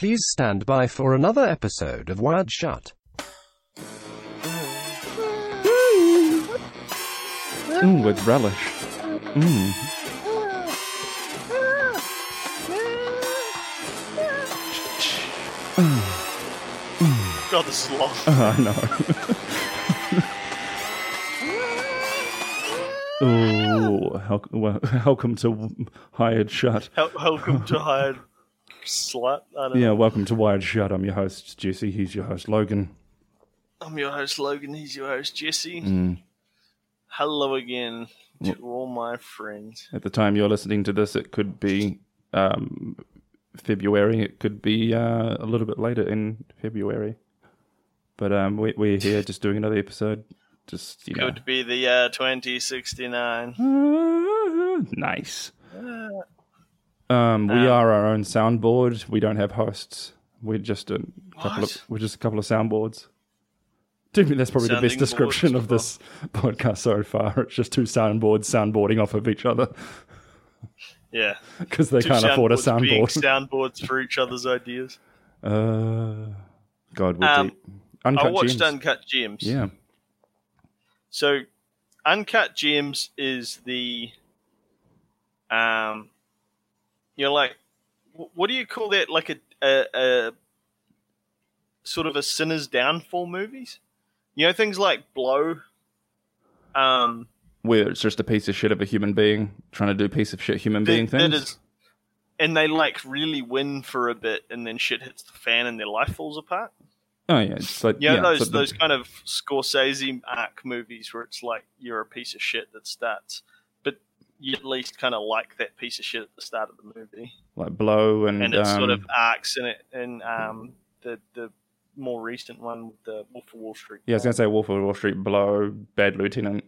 Please stand by for another episode of Wired Shut. Mm, with relish. Mm. God, this is long. I know. oh, wel- well, welcome to Hired Shut. Hel- Welcome to hired slut. I don't Yeah, know. welcome to Wired Shut. I'm your host, Jesse. He's your host, Logan. I'm your host Logan. He's your host Jesse. Mm. Hello again to all my friends. At the time you're listening to this, it could be um, February. It could be uh, a little bit later in February. But um, we, we're here just doing another episode. Just, you know. Could be the year 2069. Ah, nice. Um, we are our own soundboard. We don't have hosts. We're just a couple of we're just a couple of soundboards. To me, that's probably the best description of this podcast so far. It's just two soundboards soundboarding off of each other Yeah. because they Two can't afford a soundboards being soundboard. soundboards for each other's ideas. Uh, God, we're Um, deep. Uncut I watched Gems. Uncut Gems. Yeah, So, Uncut Gems is the, um, you know, like, what do you call that? Like a, a, a sort of a sinner's downfall movies. You know, things like Blow. Um, where it's just a piece of shit of a human being trying to do piece of shit human being that- that things. is- and they like really win for a bit, and then shit hits the fan, and their life falls apart. oh yeah, it's like You know, yeah, those the- those kind of Scorsese arc movies where it's like you're a piece of shit that starts, you at least kind of like that piece of shit at the start of the movie, like blow and, and it sort um, of arcs in it. And um, the the more recent one with the Wolf of Wall Street. Yeah, I was gonna say Wolf of Wall Street, Blow, Bad Lieutenant.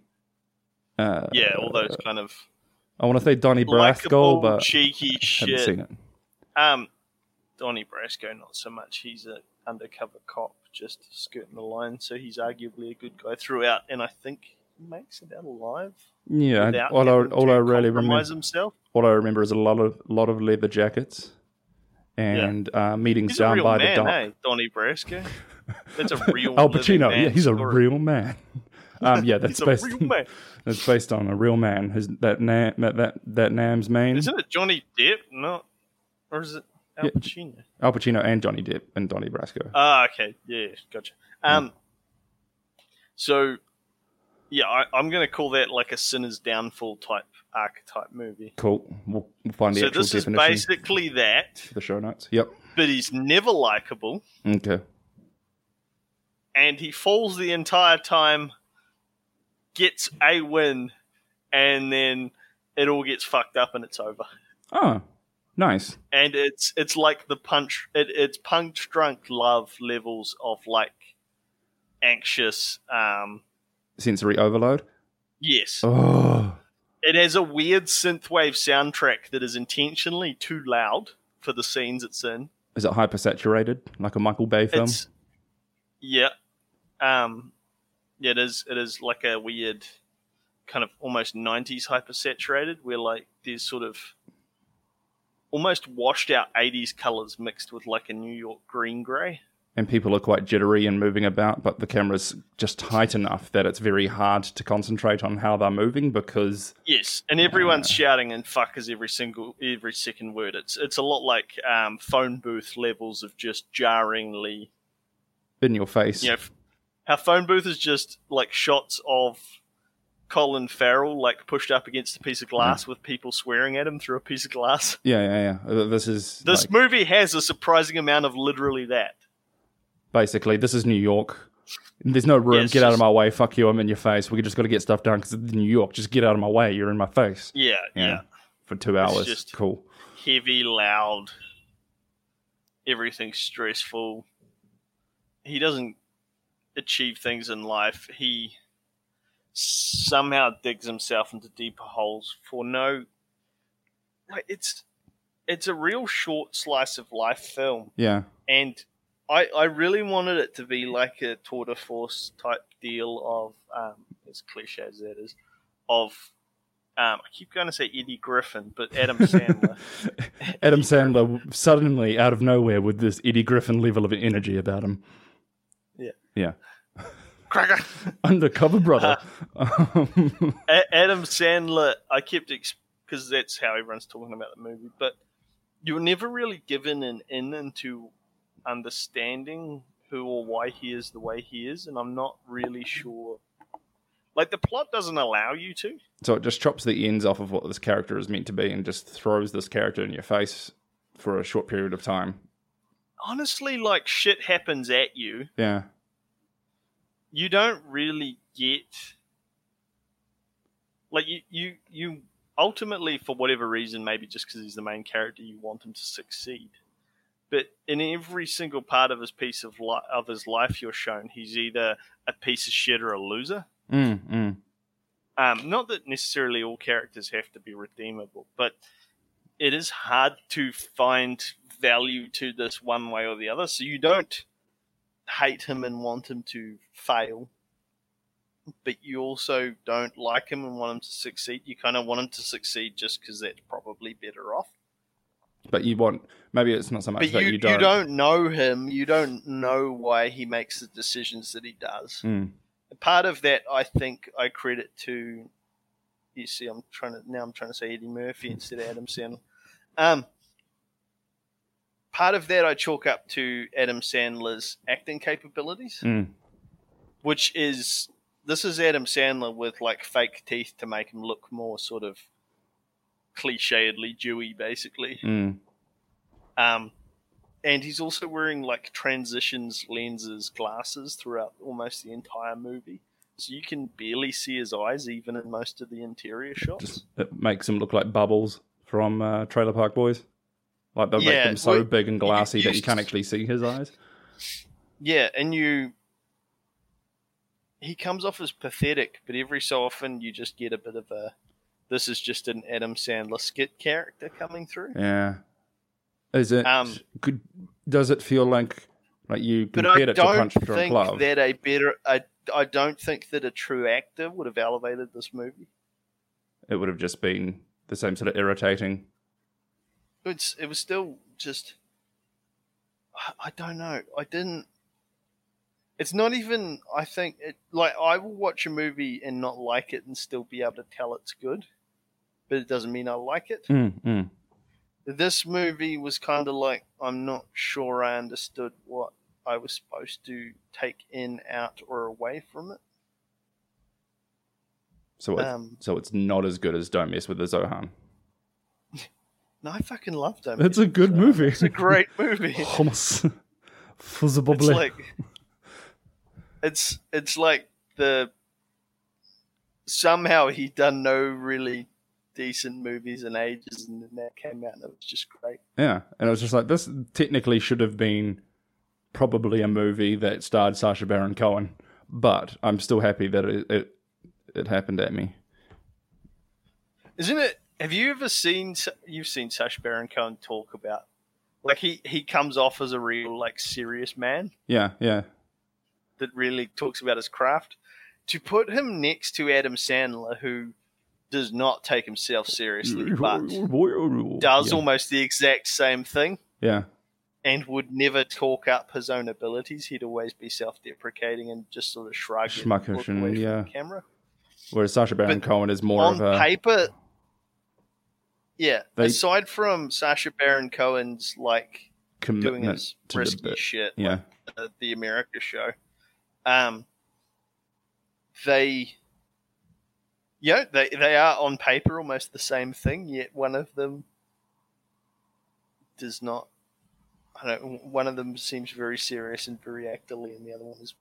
Uh, yeah, all those kind of I want to say Donnie Brasco, but cheeky haven't shit. seen it. Um, Donnie Brasco, not so much. He's a undercover cop, just skirting the line. So he's arguably a good guy throughout, and I think he makes it out alive. Yeah, without all I, all I really remember, himself. all I remember is a lot of lot of leather jackets and uh, meetings He's down by man, the dock. eh? Donnie Brasco. That's a real Al Pacino, man yeah, he's a real man. Um, yeah, that's based. real man. That's based on a real man. His, that na- that that that Nam's main. Isn't it Johnny Depp? No, or is it Al Yeah, Pacino? Al Pacino and Johnny Depp and Donnie Brasco. Ah, okay, yeah, gotcha. Um, so yeah, I, I'm going to call that like a sinner's downfall type archetype movie. Cool. We'll, we'll find the So actual this is basically that, for the show notes. Yep. but he's never likable, Okay. and he falls the entire time, gets a win, and then it all gets fucked up and it's over. Oh, nice. and it's it's like the punch it, it's punch drunk love levels of like anxious um Sensory overload. yes. Oh, it has a weird synthwave soundtrack that is intentionally too loud for the scenes it's in. Is it hypersaturated like a Michael Bay film? it's yeah. Um yeah it is it is like a weird kind of almost 90s hypersaturated where like there's sort of almost washed out 80s colors mixed with like a new york green gray and people are quite jittery and moving about, but the camera's just tight enough that it's very hard to concentrate on how they're moving because Yes, and everyone's shouting and fuck is every single every second word. It's it's a lot like um, phone booth levels of just jarringly. in your face. You know, how phone booth is just like shots of Colin Farrell like pushed up against a piece of glass with people swearing at him through a piece of glass. yeah, yeah, yeah. Uh, This is This like, movie has a surprising amount of literally that. Basically this is New York. There's no room. Yeah, get out of my way. Fuck you. I'm in your face. We just got to get stuff done because it's New York. Just get out of my way. You're in my face. Yeah, Yeah. yeah. For two hours. just- cool. Heavy, loud. Everything's stressful. He doesn't achieve things in life. He somehow digs himself into deeper holes for no like it's it's a real short slice of life film Yeah. and I, I really wanted it to be like a tour de force type deal of um, as cliche as that is of Um, I keep going to say Eddie Griffin, but Adam Sandler. Adam Sandler suddenly out of nowhere with this Eddie Griffin level of energy about him. Yeah. Yeah. Cracker. Undercover brother. A- Adam Sandler, I kept because that's how everyone's talking about the movie, but you were never really given an in into understanding who or why he is the way he is, and I'm not really sure. Like the plot doesn't allow you to. so it just chops the ends off of what this character is meant to be and just throws this character in your face for a short period of time. Honestly, like shit happens at you. Yeah. You don't really get like you you you ultimately for whatever reason, maybe just because he's the main character, you want him to succeed. But in every single part of his piece of li- of his life, you're shown he's either a piece of shit or a loser. Mm, mm. Um, not that necessarily all characters have to be redeemable, but it is hard to find value to this one way or the other. So you don't hate him and want him to fail, but you also don't like him and want him to succeed. You kind of want him to succeed just because that's probably better off. But you want maybe it's not so much But that you, you don't. you don't know him. You don't know why he makes the decisions that he does. Mm. part of that I think I credit to you see I'm trying to now I'm trying to say Eddie Murphy instead of Adam Sandler. Um part of that I chalk up to Adam Sandler's acting capabilities, Mm. which is this is Adam Sandler with like fake teeth to make him look more sort of clichédly Jewy basically. Mm. Um and he's also wearing like transitions lenses glasses throughout almost the entire movie. So you can barely see his eyes even in most of the interior shots. Just it makes him look like bubbles from uh, Trailer Park Boys. Like they make Yeah, them so well, big and glassy you- that you can't actually see his eyes. Yeah, and you he comes off as pathetic, but every so often you just get a bit of a this is just an Adam Sandler skit character coming through. Yeah. Is it? Um, could does it feel like like you compared it to Punch Drunk Love? that a better I, I don't think that a true actor would have elevated this movie. It would have just been the same sort of irritating. It's it was still just I, I don't know. I didn't it's not even I think it like I will watch a movie and not like it and still be able to tell it's good. But it doesn't mean I like it. Mm, mm. This movie was kind of like I'm not sure I understood what I was supposed to take in, out, or away from it. So it's, Um, so it's not as good as Don't Mess with the Zohan. No, I fucking loved it. It's a good movie. It's a great movie. Hummus. Fuzzy it's bubbly. like it's it's like the somehow he done no really decent movies in ages, and then that came out and it was just great. Yeah, and it was just like this. Technically, should have been probably a movie that starred Sacha Baron Cohen, but I'm still happy that it it, it happened at me. Isn't it? Have you ever seen? You've seen Sacha Baron Cohen talk about like he he comes off as a real like serious man Yeah, yeah, that really talks about his craft. To put him next to Adam Sandler, who does not take himself seriously, but does yeah. almost the exact same thing. yeah. and would never talk up his own abilities. He'd always be self-deprecating and just sort of shrug Schmuckish away and, from yeah. the camera. Whereas Sacha Baron But Cohen is more On of a paper, yeah. They- aside from Sacha Baron Cohen's like doing his to the risky shit, Yeah, like the, the America show, um, they, yeah, they they are on paper almost the same thing. Yet one of them does not. I don't. One of them seems very serious and very actorly, and the other one is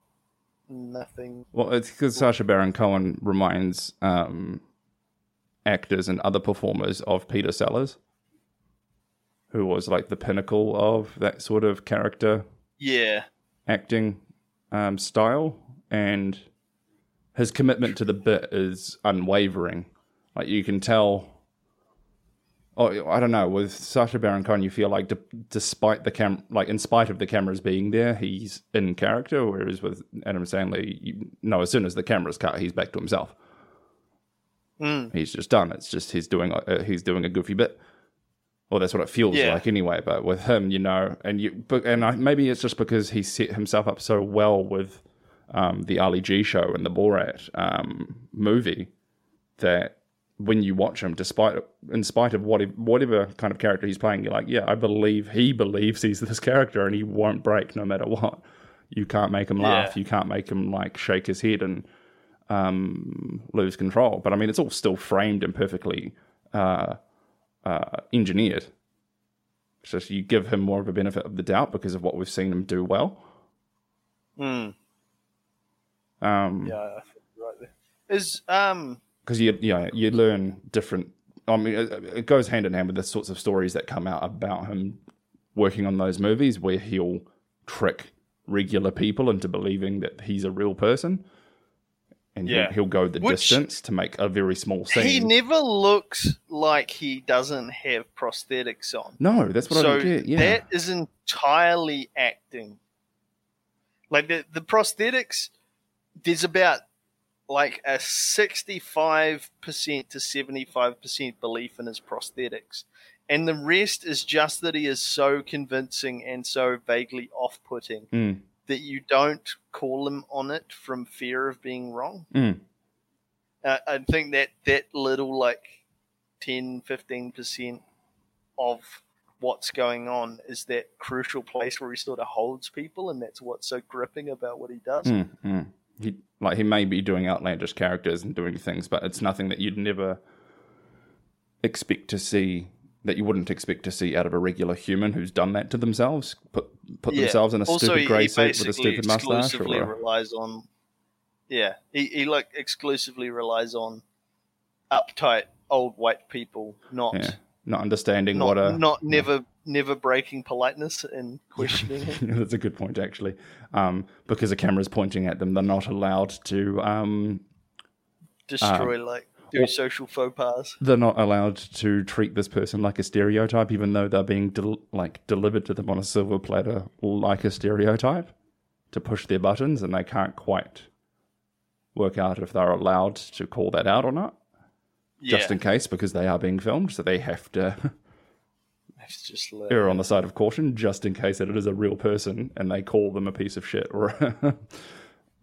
nothing. well, it's because Sacha Baron Cohen reminds um, actors and other performers of Peter Sellers, who was like the pinnacle of that sort of character Yeah, acting um, style, and his commitment to the bit is unwavering. Like you can tell. Oh, I don't know. With Sacha Baron Cohen, you feel like, d- despite the cam, like in spite of the cameras being there, he's in character. Whereas with Adam Sandler, you know, as soon as the camera's cut, he's back to himself. Mm. he's just done. It's just he's doing uh, he's doing a goofy bit. Well, that's what it feels Yeah. like anyway. But with him, you know, and you, but and I, maybe it's just because he set himself up so well with um, the Ali G show and the Borat um, movie that when you watch him, despite in spite of what whatever kind of character he's playing, you're like, yeah, I believe he believes he's this character and he won't break no matter what. You can't make him laugh. Yeah. You can't make him like shake his head and um, lose control. But I mean, it's all still framed and perfectly uh, uh, engineered. Just you give him more of a benefit of the doubt because of what we've seen him do well. Mm. Um, Yeah, I right there. Is um because you you know, you learn different. I mean, it, it goes hand in hand with the sorts of stories that come out about him working on those movies, where he'll trick regular people into believing that he's a real person, and Yeah. he'll, he'll go the Which- distance to make a very small scene. he never looks like he doesn't have prosthetics on. no, that's what I so don't get. Yeah, that is entirely acting. Like the the prosthetics, there's about like a sixty five percent to seventy five percent belief in his prosthetics, and the rest is just that he is so convincing and so vaguely off putting Mm, that you don't call him on it from fear of being wrong. mm. Uh, I think that that little like 10 15% of what's going on is that crucial place where he sort of holds people and that's what's so gripping about what he does. Mm, mm. He like he may be doing outlandish characters and doing things, but it's nothing that you'd never expect to see that you wouldn't expect to see out of a regular human who's done that to themselves. Put put Yeah. themselves in a Also, stupid grey suit with a stupid mustache. exclusively Or, relies on yeah, he, he like exclusively relies on uptight old white people, not yeah, not understanding not, what a not never never breaking politeness and questioning it. That's a good point, actually. Um, because the camera's pointing at them, they're not allowed to. Um, destroy like do social faux pas. they're not allowed to treat this person like a stereotype, even though they're being del- like delivered to them on a silver platter like a stereotype to push their buttons, and they can't quite work out if they're allowed to call that out or not. Yeah, Just in case, because they are being filmed, so they have to it's just like, err on the side of caution, just in case that it is a real person and they call them a piece of shit or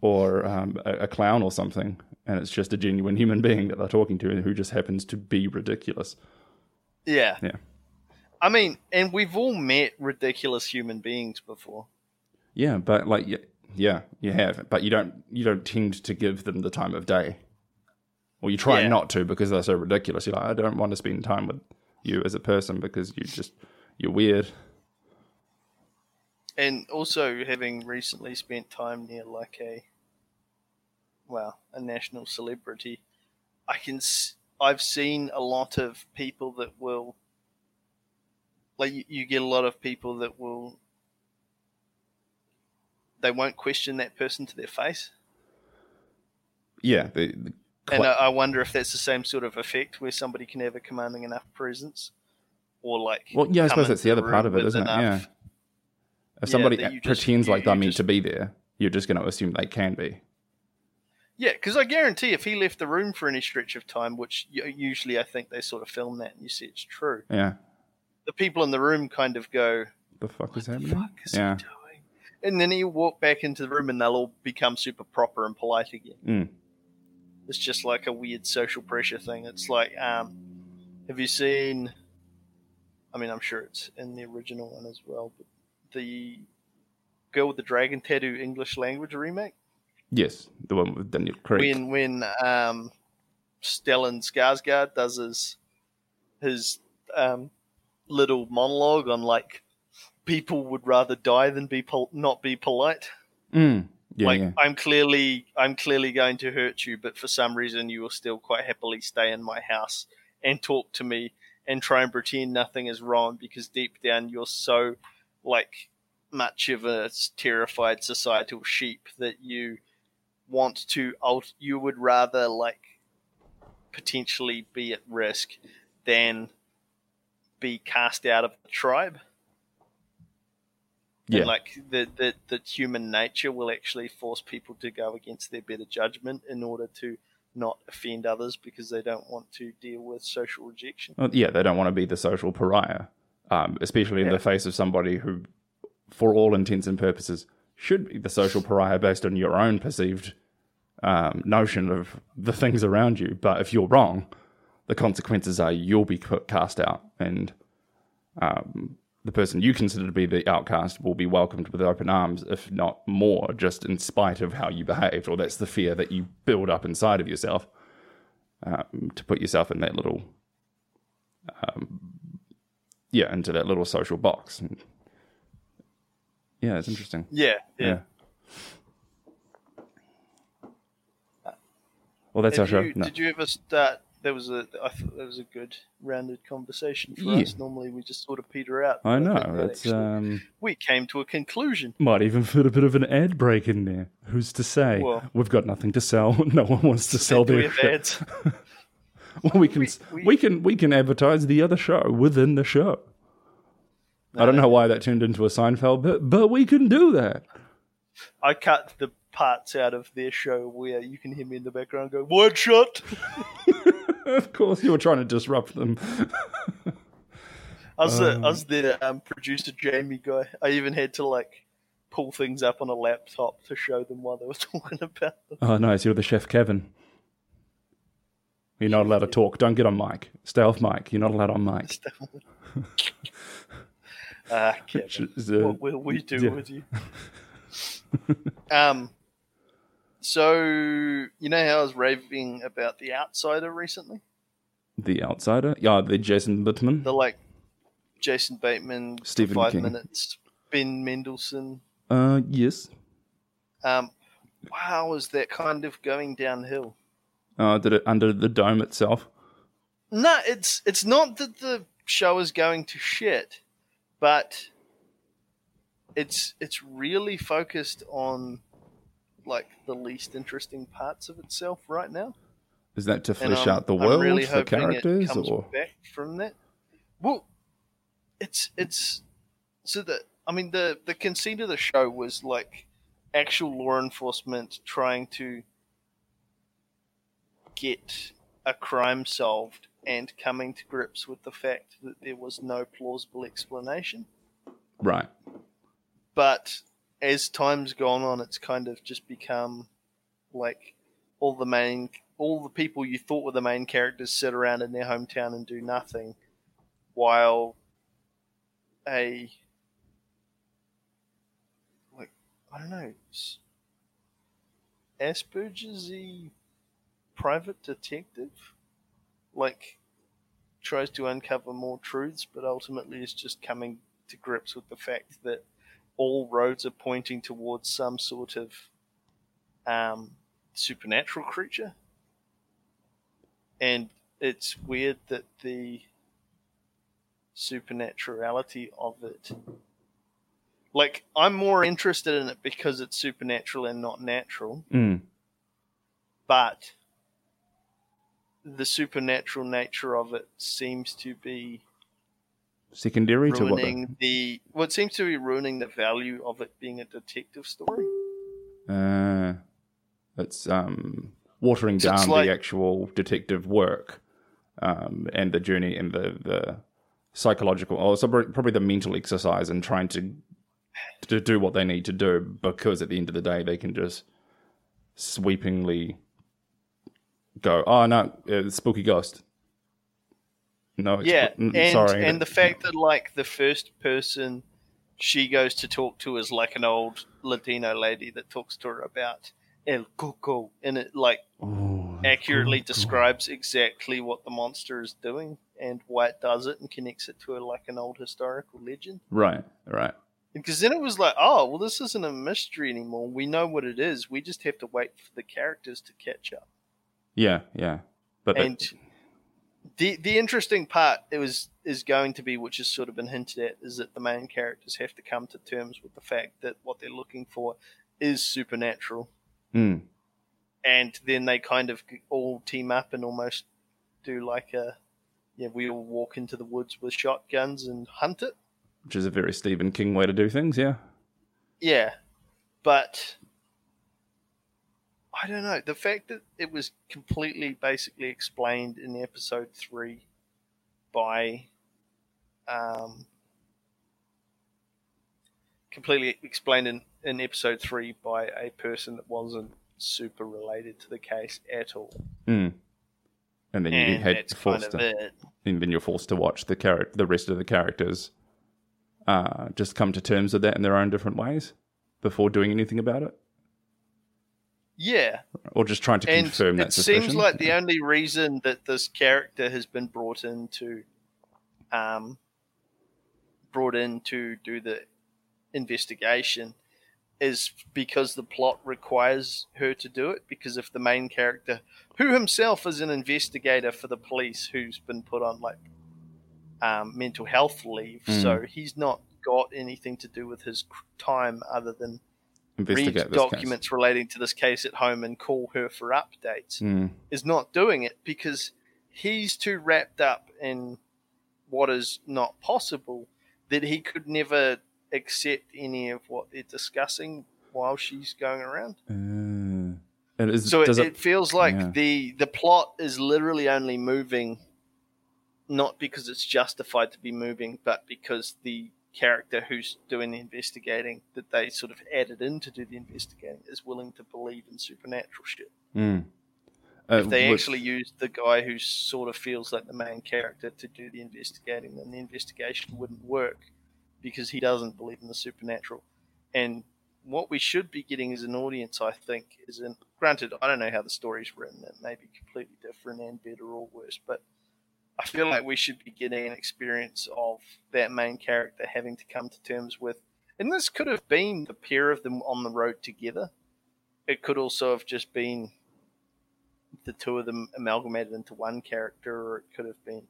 or um, a, a clown or something, and it's just a genuine human being that they're talking to and who just happens to be ridiculous. yeah. Yeah. I mean, and we've all met ridiculous human beings before. Yeah, but like, yeah, yeah, you have, but you don't you don't tend to give them the time of day, or you try Yeah. not to because they're so ridiculous. You're like, I don't want to spend time with you as a person because you just you're weird. And also having recently spent time near like a well, a national celebrity, I can s- I've seen a lot of people that will like you, you get a lot of people that will they won't question that person to their face. Yeah, the, the And I, I wonder if that's the same sort of effect where somebody can have a commanding enough presence, or like. Well, yeah, I suppose that's the other part of it, isn't it? Yeah. If somebody you just- pretends you- like they're meant just- to be there, you're just going to assume they can be. Yeah, because I guarantee if he left the room for any stretch of time, which usually I think they sort of film that and you see it's true, Yeah. the people in the room kind of go, The fuck is "What happening? the fuck is yeah. he doing?" And then he'll walk back into the room and they'll all become super proper and polite again. Mm. It's just like a weird social pressure thing. It's like, um, have you seen? I mean, I'm sure it's in the original one as well, but the girl with the dragon tattoo English language remake. Yes, the one with Daniel Craig. when when um, Stellan Skarsgård does his his um, little monologue on like people would rather die than be pol- not be polite. Mm. Yeah, like yeah. I'm clearly I'm clearly going to hurt you, but for some reason you will still quite happily stay in my house and talk to me and try and pretend nothing is wrong because deep down you're so like much of a terrified societal sheep that you want to you would rather like potentially be at risk than be cast out of the tribe Yeah. and like the, the the human nature will actually force people to go against their better judgment in order to not offend others because they don't want to deal with social rejection. Well, yeah, they don't want to be the social pariah, um, especially in Yeah. the face of somebody who, for all intents and purposes, should be the social pariah based on your own perceived um, notion of the things around you. But if you're wrong, the consequences are you'll be cast out, and um, the person you consider to be the outcast will be welcomed with open arms, if not more, just in spite of how you behaved, or that's the fear that you build up inside of yourself um, to put yourself in that little yeah, into that little social box. And yeah, it's interesting. Yeah, yeah. Yeah. Well, that's our Have show. you- No. Did you ever start? There was a. I thought that was a good rounded conversation for Yeah. us. Normally, we just sort of peter out. I know. think that It's actually- um, we came to a conclusion. might even fit a bit of an ad break in there. Who's to say? Well- We've got nothing to sell. No one wants to sell we their ads? Well, we can we, we- can we can advertise the other show within the show. I don't know why that turned into a Seinfeld bit, but we can do that. I cut the parts out of their show where you can hear me in the background go wide shot. of course, you were trying to disrupt them. I was the I was the um, producer Jamie guy. I even had to like pull things up on a laptop to show them while they were talking about them. Oh, nice. You're the chef, Kevin. You're not allowed to talk. Don't get on mic. Stay off mic. You're not allowed on mic. Ah, Kevin, uh, what will we do yeah. with you? um, so you know how I was raving about the Outsider recently? The Outsider? Yeah, the Jason Bittman. The like Jason Bateman, Stephen Five King. Minutes, Ben Mendelsohn. Uh, yes. Um, wow, is that kind of going downhill? Uh, did it under the dome itself? No, it's it's not that the show is going to shit, but it's it's really focused on like the least interesting parts of itself right now. Is that to flesh out the world, really the characters, or back from that. Well, it's it's so that I mean the the conceit of the show was like actual law enforcement trying to get a crime solved and coming to grips with the fact that there was no plausible explanation. right? But as time's gone on, it's kind of just become like all the main, all the people you thought were the main characters sit around in their hometown and do nothing, while a like I don't know, Asperger's private detective, like tries to uncover more truths, but ultimately is just coming to grips with the fact that all roads are pointing towards some sort of um, supernatural creature. And it's weird that the supernaturality of it. Like, I'm more interested in it because it's supernatural and not natural, Mm. but the supernatural nature of it seems to be Secondary to what? ruining the what seems to be ruining the value of it being a detective story. Uh, it's um, watering So down like- the actual detective work um, and the journey and the the psychological, or so probably the mental exercise and trying to to do what they need to do because at the end of the day they can just sweepingly go, oh no, uh, spooky ghost. No, it's, yeah, mm, and sorry, and the fact that like the first person she goes to talk to is like an old Latino lady that talks to her about El Coco, and it like Oh, accurately describes exactly what the monster is doing and why it does it, and connects it to a, like an old historical legend. Right, right. Because then it was like, oh, well, this isn't a mystery anymore. We know what it is. We just have to wait for the characters to catch up. Yeah, yeah. But and the the interesting part it was is going to be, which has sort of been hinted at, is that the main characters have to come to terms with the fact that what they're looking for is supernatural, mm, and then they kind of all team up and almost do like a yeah, we all walk into the woods with shotguns and hunt it. which is a very Stephen King way to do things. Yeah. Yeah, but I don't know. The fact that it was completely basically explained in episode three by um, completely explained in, in episode three by a person that wasn't super related to the case at all. Mm. And then you And had that's kind forced of to, it. and then you're forced to watch the character, the rest of the characters, uh, just come to terms with that in their own different ways before doing anything about it, Yeah. or just trying to and confirm that it suspicion. It seems like the only reason that this character has been brought in to um, brought in to do the investigation is because the plot requires her to do it because if the main character who himself is an investigator for the police who's been put on like um, mental health leave Mm. so he's not got anything to do with his time other than read documents relating to this case at home and call her for updates Mm. is not doing it because he's too wrapped up in what is not possible that he could never accept any of what they're discussing while she's going around. Uh, and is, So it, it, it, feels like yeah. the the plot is literally only moving not because it's justified to be moving, but because the character who's doing the investigating that they sort of added in to do the investigating is willing to believe in supernatural shit. Mm. Uh, if they with- actually used the guy who sort of feels like the main character to do the investigating, then the investigation wouldn't work because he doesn't believe in the supernatural. And what we should be getting as an audience, I think, is in granted, I don't know how the story's written, it may be completely different and better or worse, but I feel like we should be getting an experience of that main character having to come to terms with and this could have been the pair of them on the road together. It could also have just been the two of them amalgamated into one character, or it could have been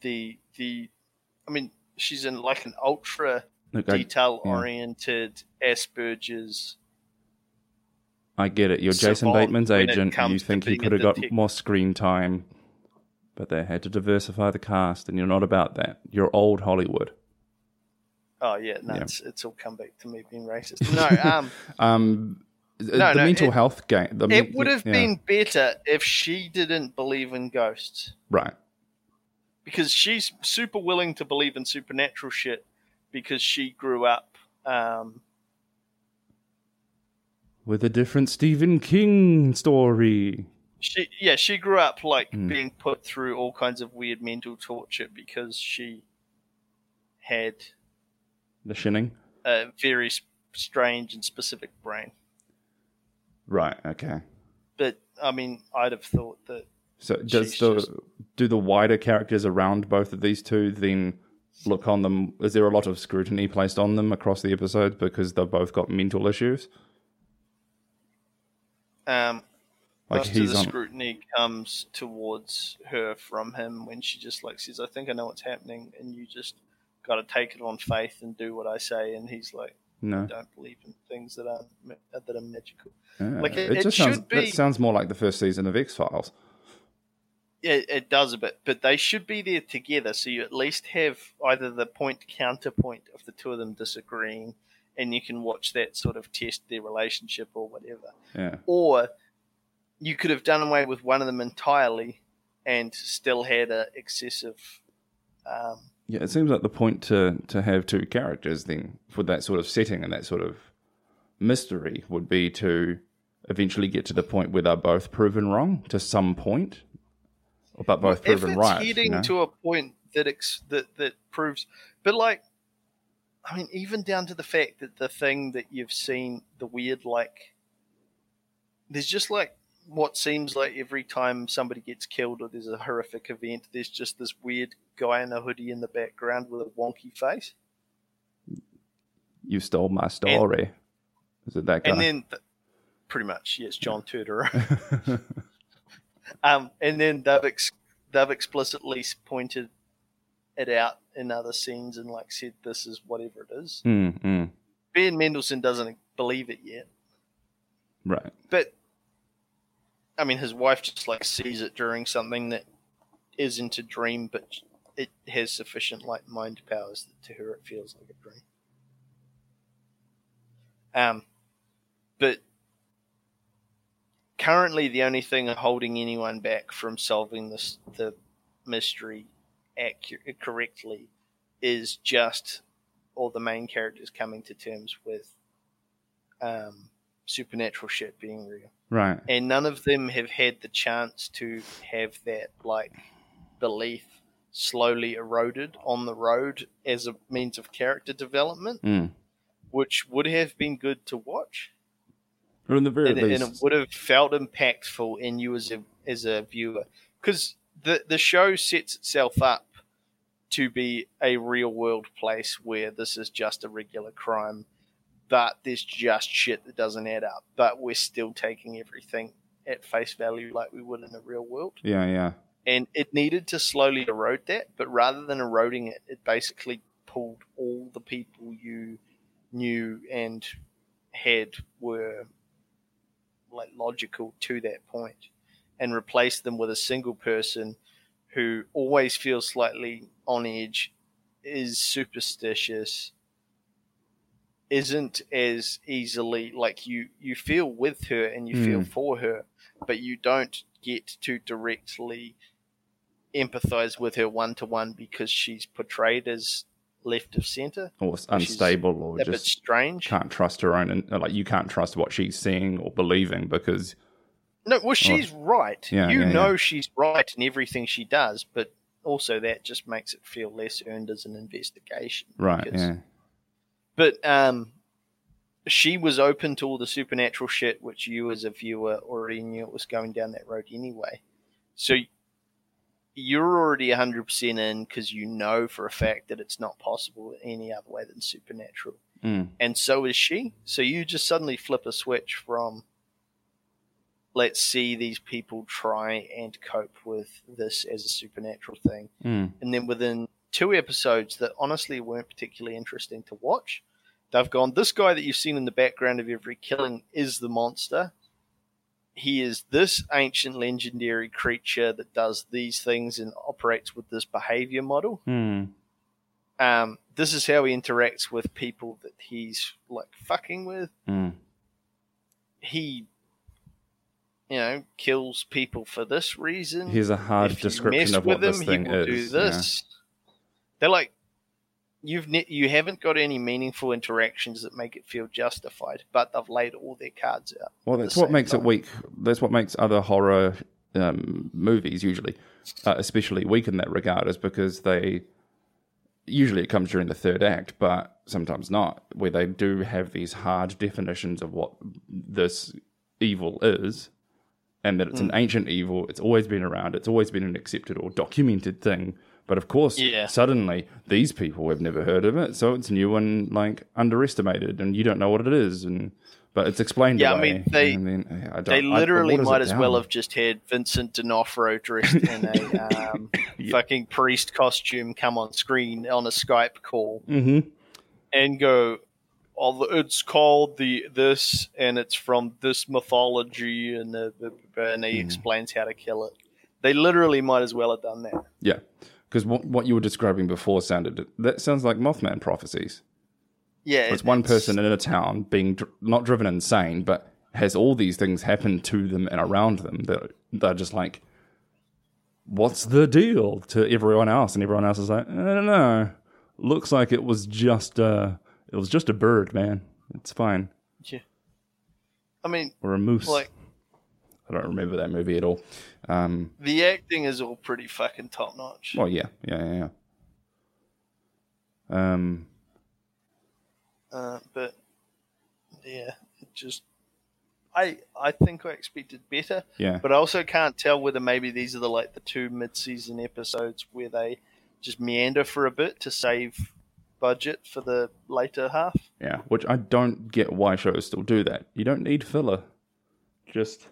the the. I mean, she's in like an ultra I, detail oriented Asperger's. I get it. You're Jason Bateman's agent. You think he could have got more screen time, but they had to diversify the cast, and you're not about that. You're old Hollywood. Oh yeah, no, Yeah. It's, it's all come back to me being racist. No, um, Um, the No, no, mental it- health game. The men- it would have yeah, been better if she didn't believe in ghosts. right. because she's super willing to believe in supernatural shit because she grew up um, With a different Stephen King story. She yeah she grew up like Hmm. being put through all kinds of weird mental torture because she had The Shining. a very strange and specific brain Right. Okay. but i mean i'd have thought that So does the just- do the wider characters around both of these two then look on them? Is there a lot of scrutiny placed on them across the episodes because they've both got mental issues? um, Like most of the on. scrutiny comes towards her from him when she just like says i think i know what's happening and you just got to take it on faith and do what i say and he's like No. don't believe in things that are that are magical. Yeah. Like, it- it just sounds. should be- That sounds more like the first season of X Files. Yeah, it does a bit, but they should be there together, so you at least have either the point counterpoint of the two of them disagreeing, and you can watch that sort of test their relationship or whatever. Yeah. Or you could have done away with one of them entirely and still had an excessive. Um, Yeah, it seems like the point to to have two characters then for that sort of setting and that sort of mystery would be to eventually get to the point where they're both proven wrong to some point, but both if proven it's right. you heading know? to a point that ex- that that proves, but like, I mean, even down to the fact that the thing that you've seen, the weird like, there's just like what seems like every time somebody gets killed or there's a horrific event, there's just this weird guy in a hoodie in the background with a wonky face, you stole my story. Is it that guy? and then. th- Pretty much, yes, John Turturro. Um, and then they've ex- they've explicitly pointed it out in other scenes and like said this is whatever it is. mm, mm, Ben Mendelsohn doesn't believe it yet, right. but I mean his wife just like sees it during something that isn't a dream, but it has sufficient like mind powers that to her it feels like a dream. Um, but currently the only thing holding anyone back from solving this the mystery accu- correctly is just all the main characters coming to terms with um, supernatural shit being real, Right. and none of them have had the chance to have that like belief slowly eroded on the road as a means of character development, Mm. which would have been good to watch Or in the very and, and it would have felt impactful in you as a as a viewer because the the show sets itself up to be a real world place where this is just a regular crime, but there's just shit that doesn't add up. But we're still taking everything at face value like we would in the real world, yeah, yeah. and it needed to slowly erode that. But rather than eroding it, it basically pulled all the people you knew and had were like logical to that point and replaced them with a single person who always feels slightly on edge, is superstitious, isn't as easily like you you feel with her and you feel Mm. for her, but you don't get to directly empathize with her one to one because she's portrayed as left of center. Or s- Which is unstable, or a bit just strange. can't trust her own, and like you can't trust what she's seeing or believing because No, well, she's right. Yeah, you yeah, know yeah. she's right in everything she does, but also that just makes it feel less earned as an investigation. right, yeah, But um, she was open to all the supernatural shit, which you as a viewer already knew it was going down that road anyway. So you're already 100% in because you know for a fact that it's not possible any other way than supernatural. Mm. And so is she. So you just suddenly flip a switch from let's see these people try and cope with this as a supernatural thing. Mm. And then within two episodes that honestly weren't particularly interesting to watch, they've gone, this guy that you've seen in the background of every killing is the monster. He is this ancient legendary creature that does these things and operates with this behavior model Mm. um, this is how he interacts with people that he's like fucking with. Mm. He, you know, kills people for this reason. Here's a hard if description of what with this thing is. do this. They're like, you've ne- you haven't got any meaningful interactions that make it feel justified, but they've laid all their cards out. Well, that's what makes it weak. That's what makes other horror um, movies usually, uh, especially weak in that regard, is because they usually it comes during the third act, but sometimes not, where they do have these hard definitions of what this evil is, and that it's Hmm. an ancient evil. It's always been around. It's always been an accepted or documented thing. But of course, Yeah. suddenly these people have never heard of it, so it's new and like underestimated, and you don't know what it is, and but it's explained Yeah, I mean, they- and then, I don't, They literally waters might as well have just had Vincent D'Onofrio dressed in a um, fucking priest costume come on screen on a Skype call Mhm. and go, "Oh, it's called the this, and it's from this mythology," and the, the- and he explains how to kill it. They literally might as well have done that. Yeah, because what what you were describing before sounded that sounds like Mothman prophecies. Yeah, It's one person in a town being dr- not driven insane, but has all these things happen to them and around them that they're just like, "What's the deal?" to everyone else, and everyone else is like, "I don't know. Looks like it was just uh, it was just a bird, man. It's fine, Yeah, I mean, or a moose." like I don't remember that movie at all. Um, the acting is all pretty fucking top notch. Oh yeah, yeah, yeah. yeah. Um, Uh, but yeah, it just I I think I expected better, yeah. but I also can't tell whether maybe these are the like the two mid-season episodes where they just meander for a bit to save budget for the later half. Yeah, which I don't get why shows still do that. You don't need filler. Just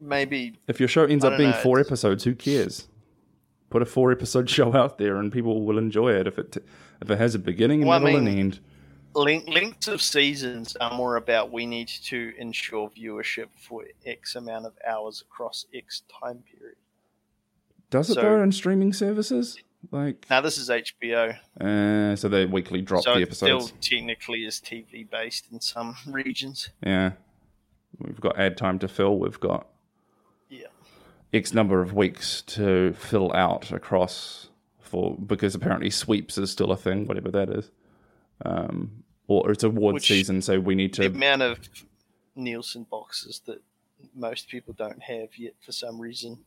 Maybe if your show ends up being know, four it's- episodes, who cares? Put a four episode show out there and people will enjoy it if it if it has a beginning, Well, I middle, and mean- end. length, lengths of seasons are more about we need to ensure viewership for X amount of hours across X time period. Does it so- though in streaming services? Like, Now this is HBO, uh, so they weekly drop so the it still episodes. technically is TV based in some regions. Yeah, we've got ad time to fill. We've got. X number of weeks to fill out across for because apparently sweeps is still a thing, whatever that is. Um, or it's award Which- season, so we need to. The amount of Nielsen boxes that most people don't have yet for some reason.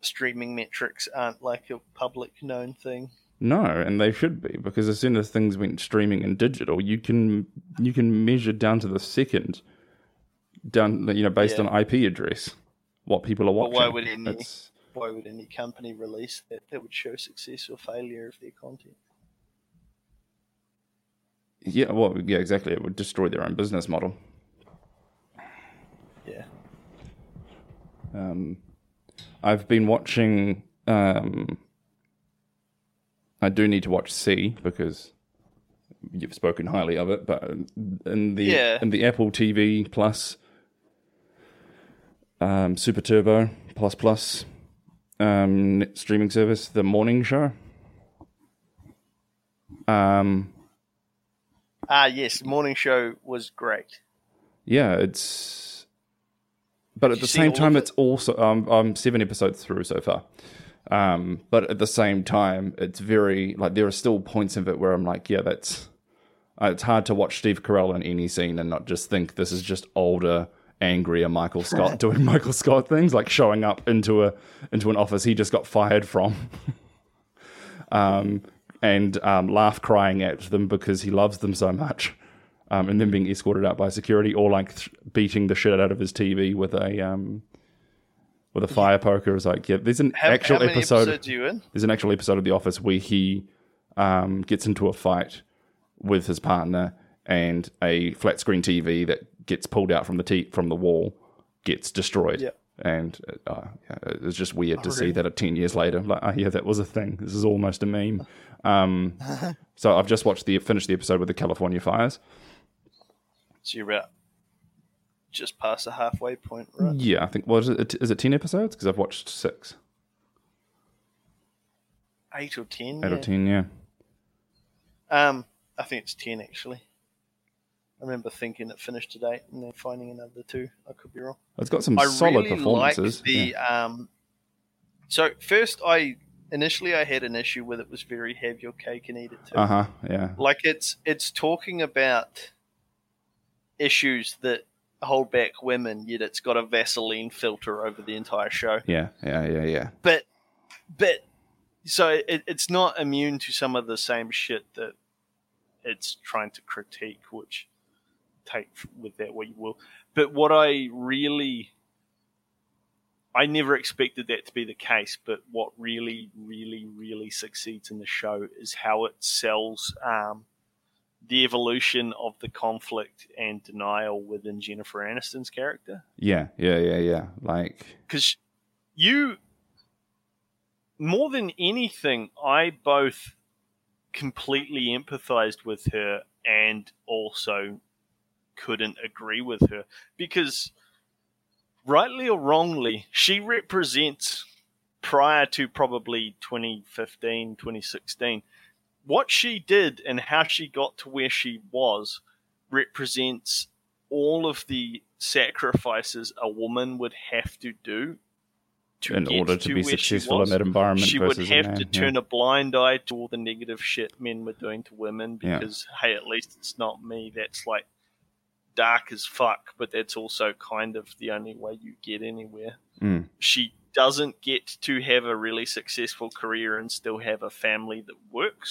Streaming metrics aren't like a public known thing. No, and they should be because as soon as things went streaming and digital, you can you can measure down to the second, down you know based Yeah. on IP address, what people are But watching. why would any- It's- Why would any company release that? That would show success or failure of their content. yeah, well, yeah, exactly. It would destroy their own business model. Yeah. Um, I've been watching. Um, I do need to watch See because you've spoken highly of it. But in the Yeah. in the Apple TV Plus, um, Super Turbo Plus Plus um, streaming service, the morning show. Um, Ah, yes. Morning show was great. yeah, it's. But at the same time, of it's also um, I'm seven episodes through so far. Um, but at the same time, it's very like there are still points of it where I'm like, yeah, that's. Uh, it's hard to watch Steve Carell in any scene and not just think this is just older, angrier Michael Scott doing Michael Scott things, like showing up into a into an office he just got fired from, um, and um, laugh crying at them because he loves them so much um, and then being escorted out by security, or like th- beating the shit out of his TV with a um, with a fire poker. Is like, yeah, there's an How, actual how episode. are you in? There's an actual episode of The Office where he um, gets into a fight with his partner, and a flat screen TV that gets pulled out from the t- from the wall gets destroyed. Yeah. And uh, it's just weird to see really? that at 10 years later. Like, oh, yeah, that was a thing. This is almost a meme. Um, so I've just watched the finished the episode with the California fires. So you're about just past the halfway point, right? Yeah, I think. What is it? Is it ten episodes? Because I've watched six Eight or ten. out yeah. of ten. Yeah. Um, I think it's ten actually. I remember thinking it finished today and then finding another two. I could be wrong. It's got some I solid really performances. the um. So first, I initially I had an issue with it was very have your cake and eat it too. Uh huh. Yeah. Like it's it's talking about issues that hold back women, yet it's got a Vaseline filter over the entire show. Yeah. Yeah. Yeah. Yeah. But but so it, it's not immune to some of the same shit that it's trying to critique, which take with that what you will. But what I really I never expected that to be the case, but what really, really, really succeeds in the show is how it sells um, the evolution of the conflict and denial within Jennifer Aniston's character. Yeah. Yeah. Yeah. Yeah. Like. Because you, more than anything, I both completely empathized with her and also couldn't agree with her because rightly or wrongly she represents prior to probably 2015 2016 what she did and how she got to where she was represents all of the sacrifices a woman would have to do to in order to be successful in that environment, she would have to yeah. turn a blind eye to all the negative shit men were doing to women Yeah. because hey at least it's not me that's like dark as fuck but that's also kind of the only way you get anywhere Mm. she doesn't get to have a really successful career and still have a family that works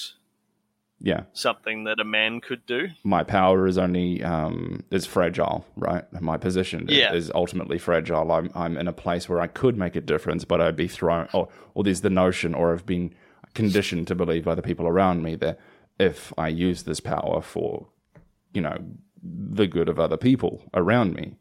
Yeah. something that a man could do My power is only um is fragile, right? My position is- Yeah. is ultimately fragile. I'm I'm in a place where I could make a difference, but I'd be thrown. Or or there's the notion, or I've been conditioned to believe by the people around me that if I use this power for, you know, the good of other people around me,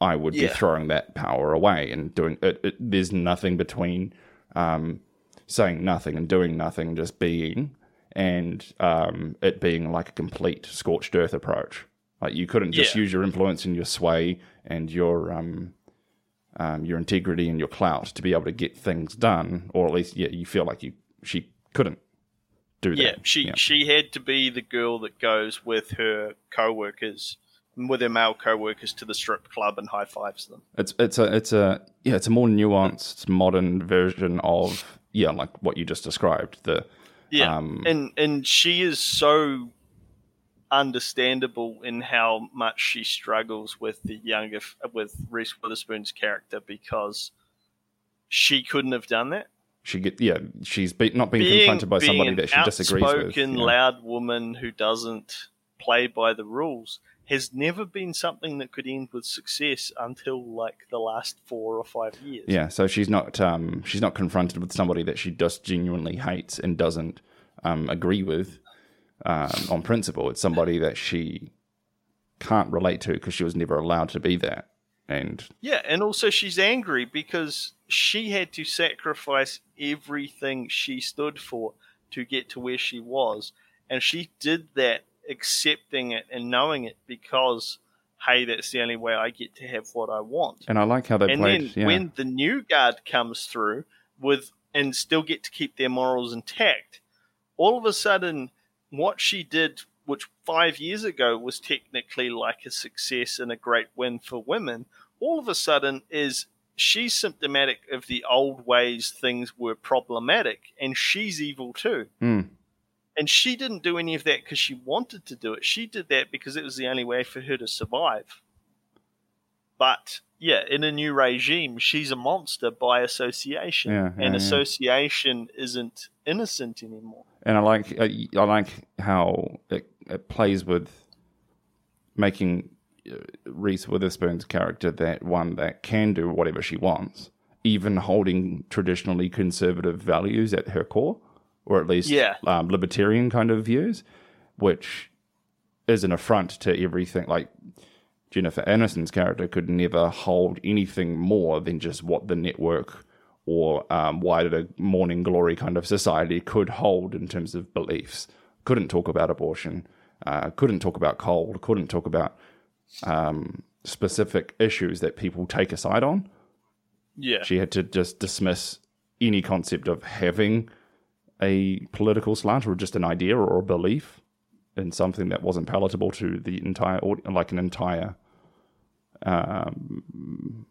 I would be throwing that power away and doing it. it there's nothing between um, saying nothing and doing nothing, just being, and um, it being like a complete scorched earth approach. Like you couldn't just Yeah. use your influence and your sway and your um, um, your integrity and your clout to be able to get things done, or at least yeah, you feel like you she couldn't do that. yeah she she had to be the girl that goes with her co-workers with her male co-workers to the strip club and high fives them. It's it's a it's a yeah it's a more nuanced modern version of yeah like what you just described the Yeah, Um, and and she is so understandable in how much she struggles with the younger with Reese Witherspoon's character because she couldn't have done that. She get yeah she's be, not being, confronted by somebody that she disagrees with. outspoken, yeah. loud woman who doesn't play by the rules has never been something that could end with success until like the last four or five years. Yeah, so she's not um, she's not confronted with somebody that she just genuinely hates and doesn't um, agree with um, on principle. It's somebody that she can't relate to because she was never allowed to be that. And Yeah, and also she's angry because she had to sacrifice everything she stood for to get to where she was. And she did that accepting it and knowing it because, hey, that's the only way I get to have what I want. and I like how they and played. then yeah. when the new guard comes through with and still get to keep their morals intact, all of a sudden what she did, which five years ago was technically like a success and a great win for women, all of a sudden is she's symptomatic of the old ways things were problematic and she's evil too. Mm. And she didn't do any of that because she wanted to do it. She did that because it was the only way for her to survive. But yeah, in a new regime, she's a monster by association, Yeah, yeah, and yeah. association isn't innocent anymore. and I like I like how it, it plays with making Reese Witherspoon's character that one that can do whatever she wants, even holding traditionally conservative values at her core, or at least Yeah. um, libertarian kind of views, which is an affront to everything. Like Jennifer Aniston's character could never hold anything more than just what the network or um, wider morning glory kind of society could hold in terms of beliefs. Couldn't talk about abortion, uh, couldn't talk about cold, couldn't talk about um, specific issues that people take a side on. Yeah, She had to just dismiss any concept of having a political slant or just an idea or a belief in something that wasn't palatable to the entire like an entire um,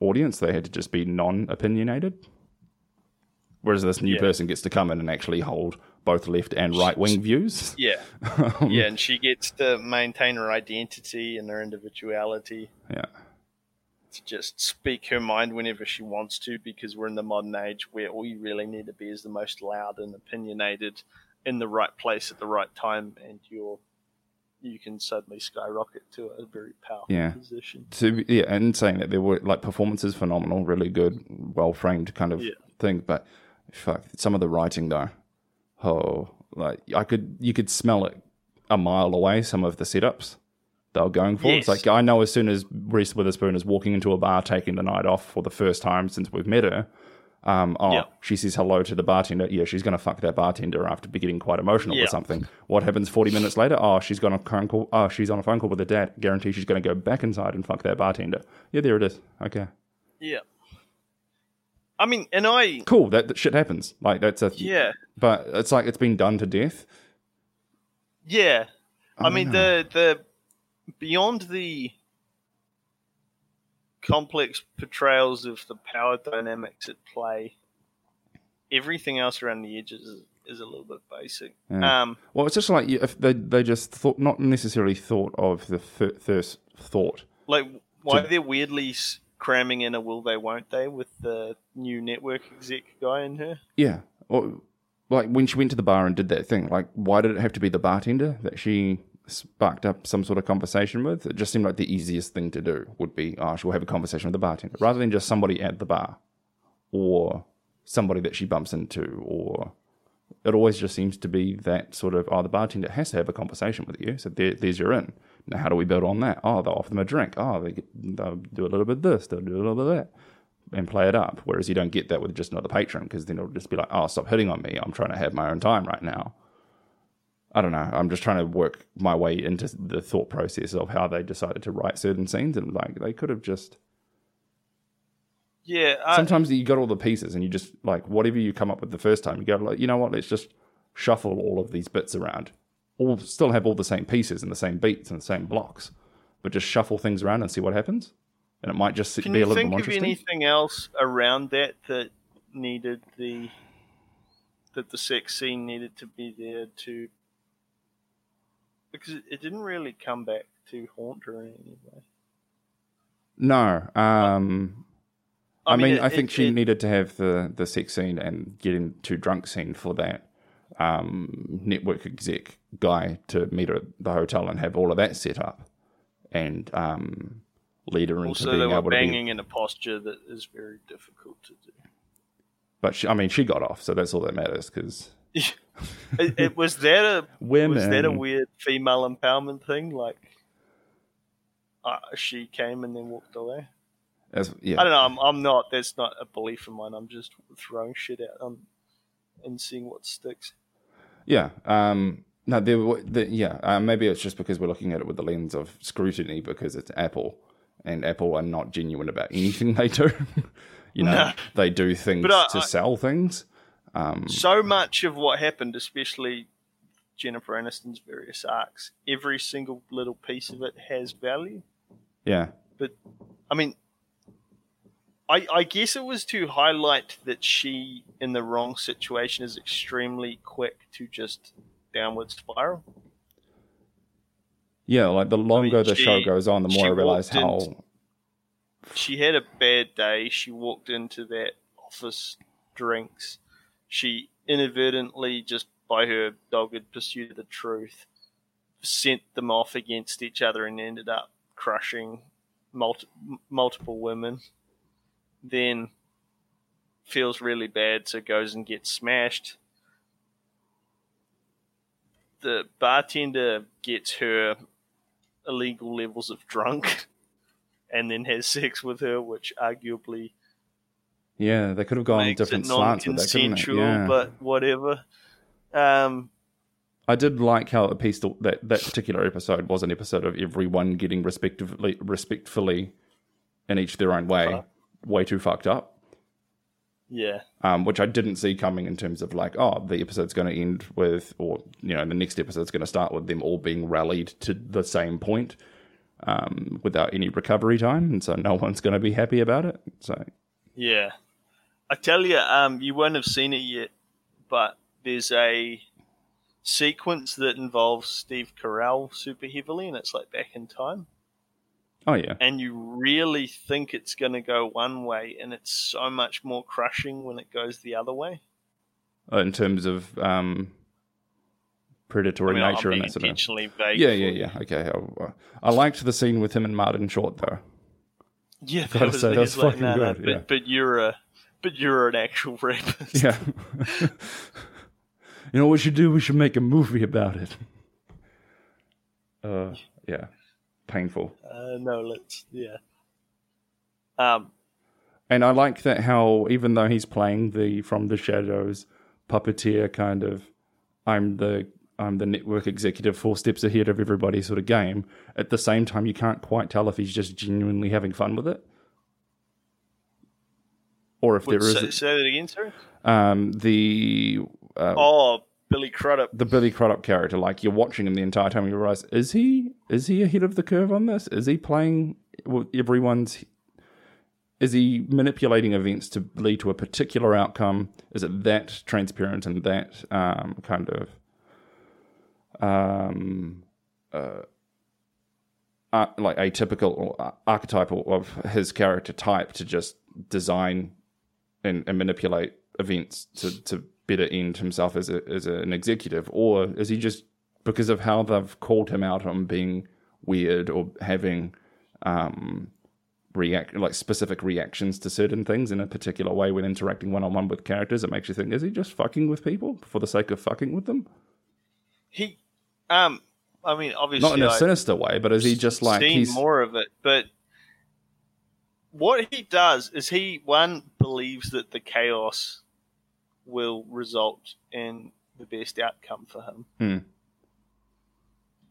audience. They had to just be non-opinionated. Whereas this new Yeah. person gets to come in and actually hold both left and right wing views. yeah, yeah, and she gets to maintain her identity and her individuality Yeah. to just speak her mind whenever she wants to, because we're in the modern age where all you really need to be is the most loud and opinionated in the right place at the right time, and you're you can suddenly skyrocket to a very powerful Yeah. position. to yeah, and saying that there were like performances phenomenal, really good, well framed kind of Yeah. thing. But fuck, some of the writing though, oh, like I could you could smell it a mile away. Some of the setups they were going for. It's like I know as soon as Reese Witherspoon is walking into a bar, taking the night off for the first time since we've met her. Um, oh, Yeah. she says hello to the bartender. Yeah, she's going to fuck that bartender after getting quite emotional Yeah. or something. What happens 40 minutes later? Oh, she's got a phone call. Oh, she's on a phone call with her dad. Guarantee she's going to go back inside and fuck that bartender. Yeah, there it is. Okay. Yeah. I mean, and I Cool. That, that shit happens. Like, that's a. yeah. But it's like it's been done to death. Yeah. I, I mean the the beyond the complex portrayals of the power dynamics at play, everything else around the edges is, is a little bit basic. Yeah. Um Well, it's just like if they, they just thought, not necessarily thought of the fir- first thought. like why To- they're weirdly cramming in a will they won't they with the new network exec guy in her. Yeah. Or, like when she went to the bar and did that thing, like why did it have to be the bartender that she sparked up some sort of conversation with? It just seemed like the easiest thing to do would be, oh, she'll have a conversation with the bartender rather than just somebody at the bar or somebody that she bumps into or it always just seems to be that sort of, oh, the bartender has to have a conversation with you. So there, there's your in. Now, how do we build on that? Oh, they'll offer them a drink. Oh, they get, they'll do a little bit of this, they'll do a little bit of that and play it up. Whereas you don't get that with just another patron because then it'll just be like, oh, stop hitting on me. I'm trying to have my own time right now. I don't know. I'm just trying to work my way into the thought process of how they decided to write certain scenes. And like, they could have just. Yeah, I, Sometimes you got all the pieces and you just, like, whatever you come up with the first time, you go, like, you know what? Let's just shuffle all of these bits around. All still have all the same pieces and the same beats and the same blocks. but just shuffle things around and see what happens, and it might just Can be a you little bit think more of interesting. anything else around that that needed the that the sex scene needed to be there to because it, didn't really come back to haunt her in any way. No, um, I, mean, it- I think it- she it- needed to have the the sex scene and getting to drunk scene for that um, network exec guy to meet her at the hotel and have all of that set up, and um, lead her into Also, being they were able to be. banging in a posture that is very difficult to do. But she, I mean, she got off, so that's all that matters. Because it, it was that a women, was that a weird female empowerment thing? Like, uh, she came and then walked away. as, yeah, I don't know. I'm, I'm not. That's not a belief of mine. I'm just throwing shit out on, and seeing what sticks. Yeah. Um, no, there, the, yeah. Uh, maybe it's just because we're looking at it with the lens of scrutiny because it's Apple, and Apple are not genuine about anything they do. you know, No. they do things I- to I- sell things. Um, So much of what happened, especially Jennifer Aniston's various arcs, every single little piece of it has value. yeah. But I mean, I, I guess it was to highlight that she, in the wrong situation, is extremely quick to just downward spiral. Yeah, like the longer the she- show goes on, the more I realize how. into- She had a bad day. She walked into that office drinks. She inadvertently, just by her dogged pursuit of the truth, sent them off against each other and ended up crushing multi- multiple women. Then feels really bad, so goes and gets smashed. The bartender gets her illegal levels of drunk and then has sex with her, which arguably Yeah, they could have gone different slants with that, couldn't they? Yeah. but whatever. Um, I did like how a piece that that particular episode was an episode of everyone getting respectively respectfully in each their own way. Way too fucked up. yeah, um, which I didn't see coming in terms of like, oh, the episode's going to end with, or you know, the next episode's going to start with them all being rallied to the same point um, without any recovery time, and so no one's going to be happy about it. So yeah. I tell you, um, you won't have seen it yet, but there's a sequence that involves Steve Carell super heavily, and it's like back in time. Oh yeah, and you really think it's going to go one way, and it's so much more crushing when it goes the other way. Uh, in terms of um, predatory I mean, nature and that sort of. intentionally vague. Yeah, yeah, yeah. Okay, I, I liked the scene with him and Martin Short though. Yeah, that was, say, that that's was like, fucking no, good, but, yeah. but you're a, but you're an actual rapist. Yeah. you know what we should do? We should make a movie about it. Uh, yeah, painful. Uh, no, let's, yeah. Um, And I like that how even though he's playing the from the shadows puppeteer kind of I'm the I'm the network executive four steps ahead of everybody sort of game, at the same time you can't quite tell if he's just genuinely having fun with it. Or if would, there is say, say that again, sorry. um the uh, Oh, Billy Crudup. the Billy Crudup character, like you're watching him the entire time, you realize is he is he ahead of the curve on this? Is he playing everyone's? Is he manipulating events to lead to a particular outcome? Is it that transparent and that um, kind of um, uh, uh, like atypical or archetypal of his character type to just design and, and manipulate events to, to better end himself as a, as an executive, or is he just because of how they've called him out on being weird or having um, react like specific reactions to certain things in a particular way when interacting one on one with characters? It makes you think: is he just fucking with people for the sake of fucking with them? He, um, I mean, obviously, Not in a I- sinister way, but is he just like seen he's more of it. But what he does is he one believes that the chaos will result in the best outcome for him. Hmm.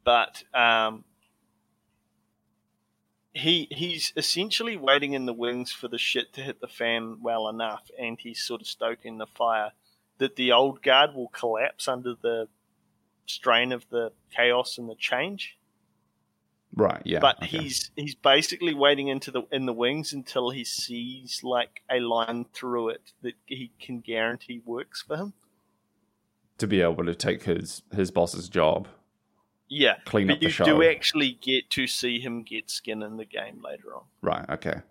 But um, he he's essentially waiting in the wings for the shit to hit the fan well enough, and he's sort of stoking the fire that the old guard will collapse under the strain of the chaos and the change Right. Yeah. but okay. he's he's basically waiting into the in the wings until he sees like a line through it that he can guarantee works for him. to be able to take his his boss's job. Yeah, Clean but up the you show. do actually get to see him get skin in the game later on. Right. Okay.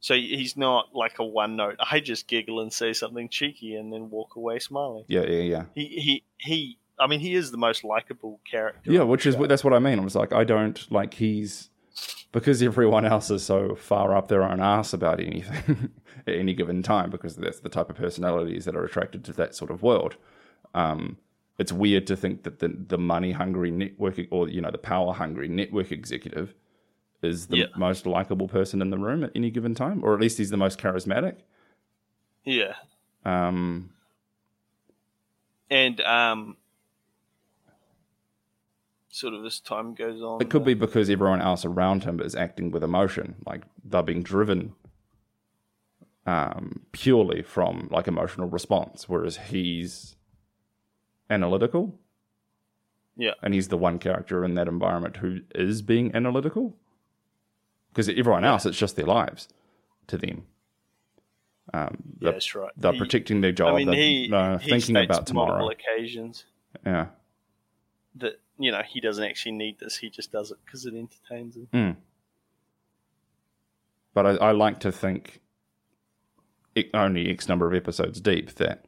So he's not like a one note. I just giggle and say something cheeky and then walk away smiling. Yeah. Yeah. Yeah. He he he. I mean, he is the most likable character. Yeah. Which is show. that's what I mean. I was like, I don't like he's because everyone else is so far up their own ass about anything at any given time because that's the type of personalities that are attracted to that sort of world. Um, it's weird to think that the the money hungry network or you know the power hungry network executive is the Yeah. most likable person in the room at any given time, or at least he's the most charismatic. Yeah, Um, and um, sort of as time goes on, It could be because everyone else around him is acting with emotion, like they're being driven um, purely from like emotional response, whereas he's analytical, yeah, and he's the one character in that environment who is being analytical. Because everyone else, it's just their lives to them. Um, yeah, they're, that's right. they're He- protecting their job. I mean, they're he, uh, he thinking about tomorrow. occasions Yeah. That you know he doesn't actually need this. He just does it because it entertains him. Mm. But I, I like to think, only X number of episodes deep, that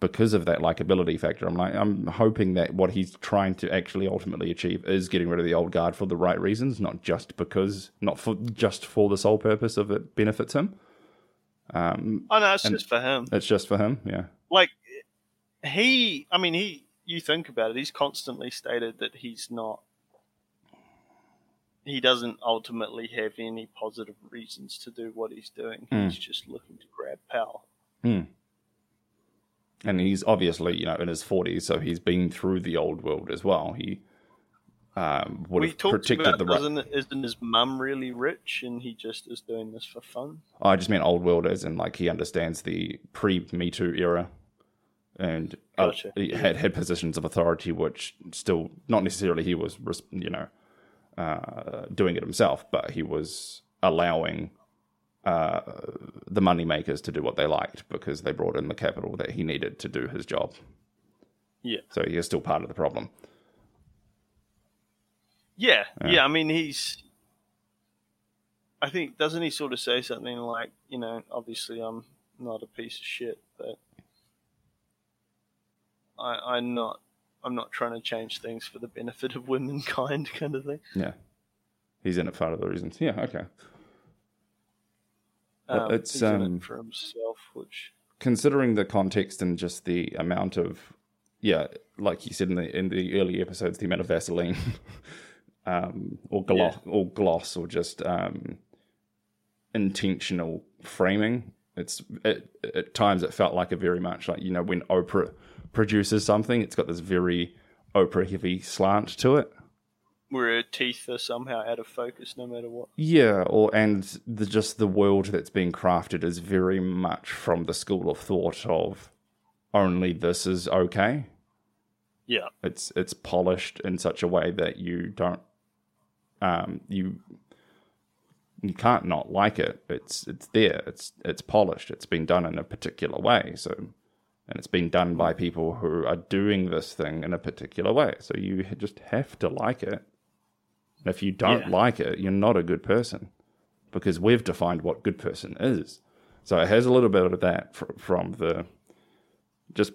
because of that likability factor, I'm like, I'm hoping that what he's trying to actually ultimately achieve is getting rid of the old guard for the right reasons, not just because, not for just for the sole purpose of it benefits him. Um, Oh no, it's just for him. it's just for him, yeah. Like he, I mean, he. You think about it. He's constantly stated that he's not. He doesn't ultimately have any positive reasons to do what he's doing. Mm. He's just looking to grab power. and he's obviously you know in his 40s so he's been through the old world as well he um, would we have protected about the right isn't, isn't his mum really rich and he just is doing this for fun? i just meant old world as in like he understands the pre me too era and uh, Gotcha. he had had positions of authority which still not necessarily he was you know uh, doing it himself but he was allowing uh, the money makers to do what they liked because they brought in the capital that he needed to do his job Yeah. so he is still part of the problem Yeah, Yeah. yeah. I mean, he's. I think doesn't he sort of say something like, you know, obviously I'm not a piece of shit, but I, I'm not. I'm not trying to change things for the benefit of womankind, kind of thing. Yeah. He's in it for other reasons. Yeah, okay. Um, it's, um, it for himself, which Considering the context and just the amount of yeah, like you said in the in the early episodes, the amount of Vaseline um or gloss or gloss or just um intentional framing. It's it, at times it felt like a very much like, you know, when Oprah produces something, it's got this very Oprah heavy slant to it. where her teeth are somehow out of focus, no matter what. Yeah, or and the, just the world that's being crafted is very much from the school of thought of only this is okay. Yeah, It's it's polished in such a way that you don't um you you can't not like it. It's it's there. It's it's polished. It's been done in a particular way. So and it's been done by hmm. people who are doing this thing in a particular way. So you just have to like it. And if you don't Yeah. like it, you're not a good person because we've defined what good person is. So it has a little bit of that fr- from the just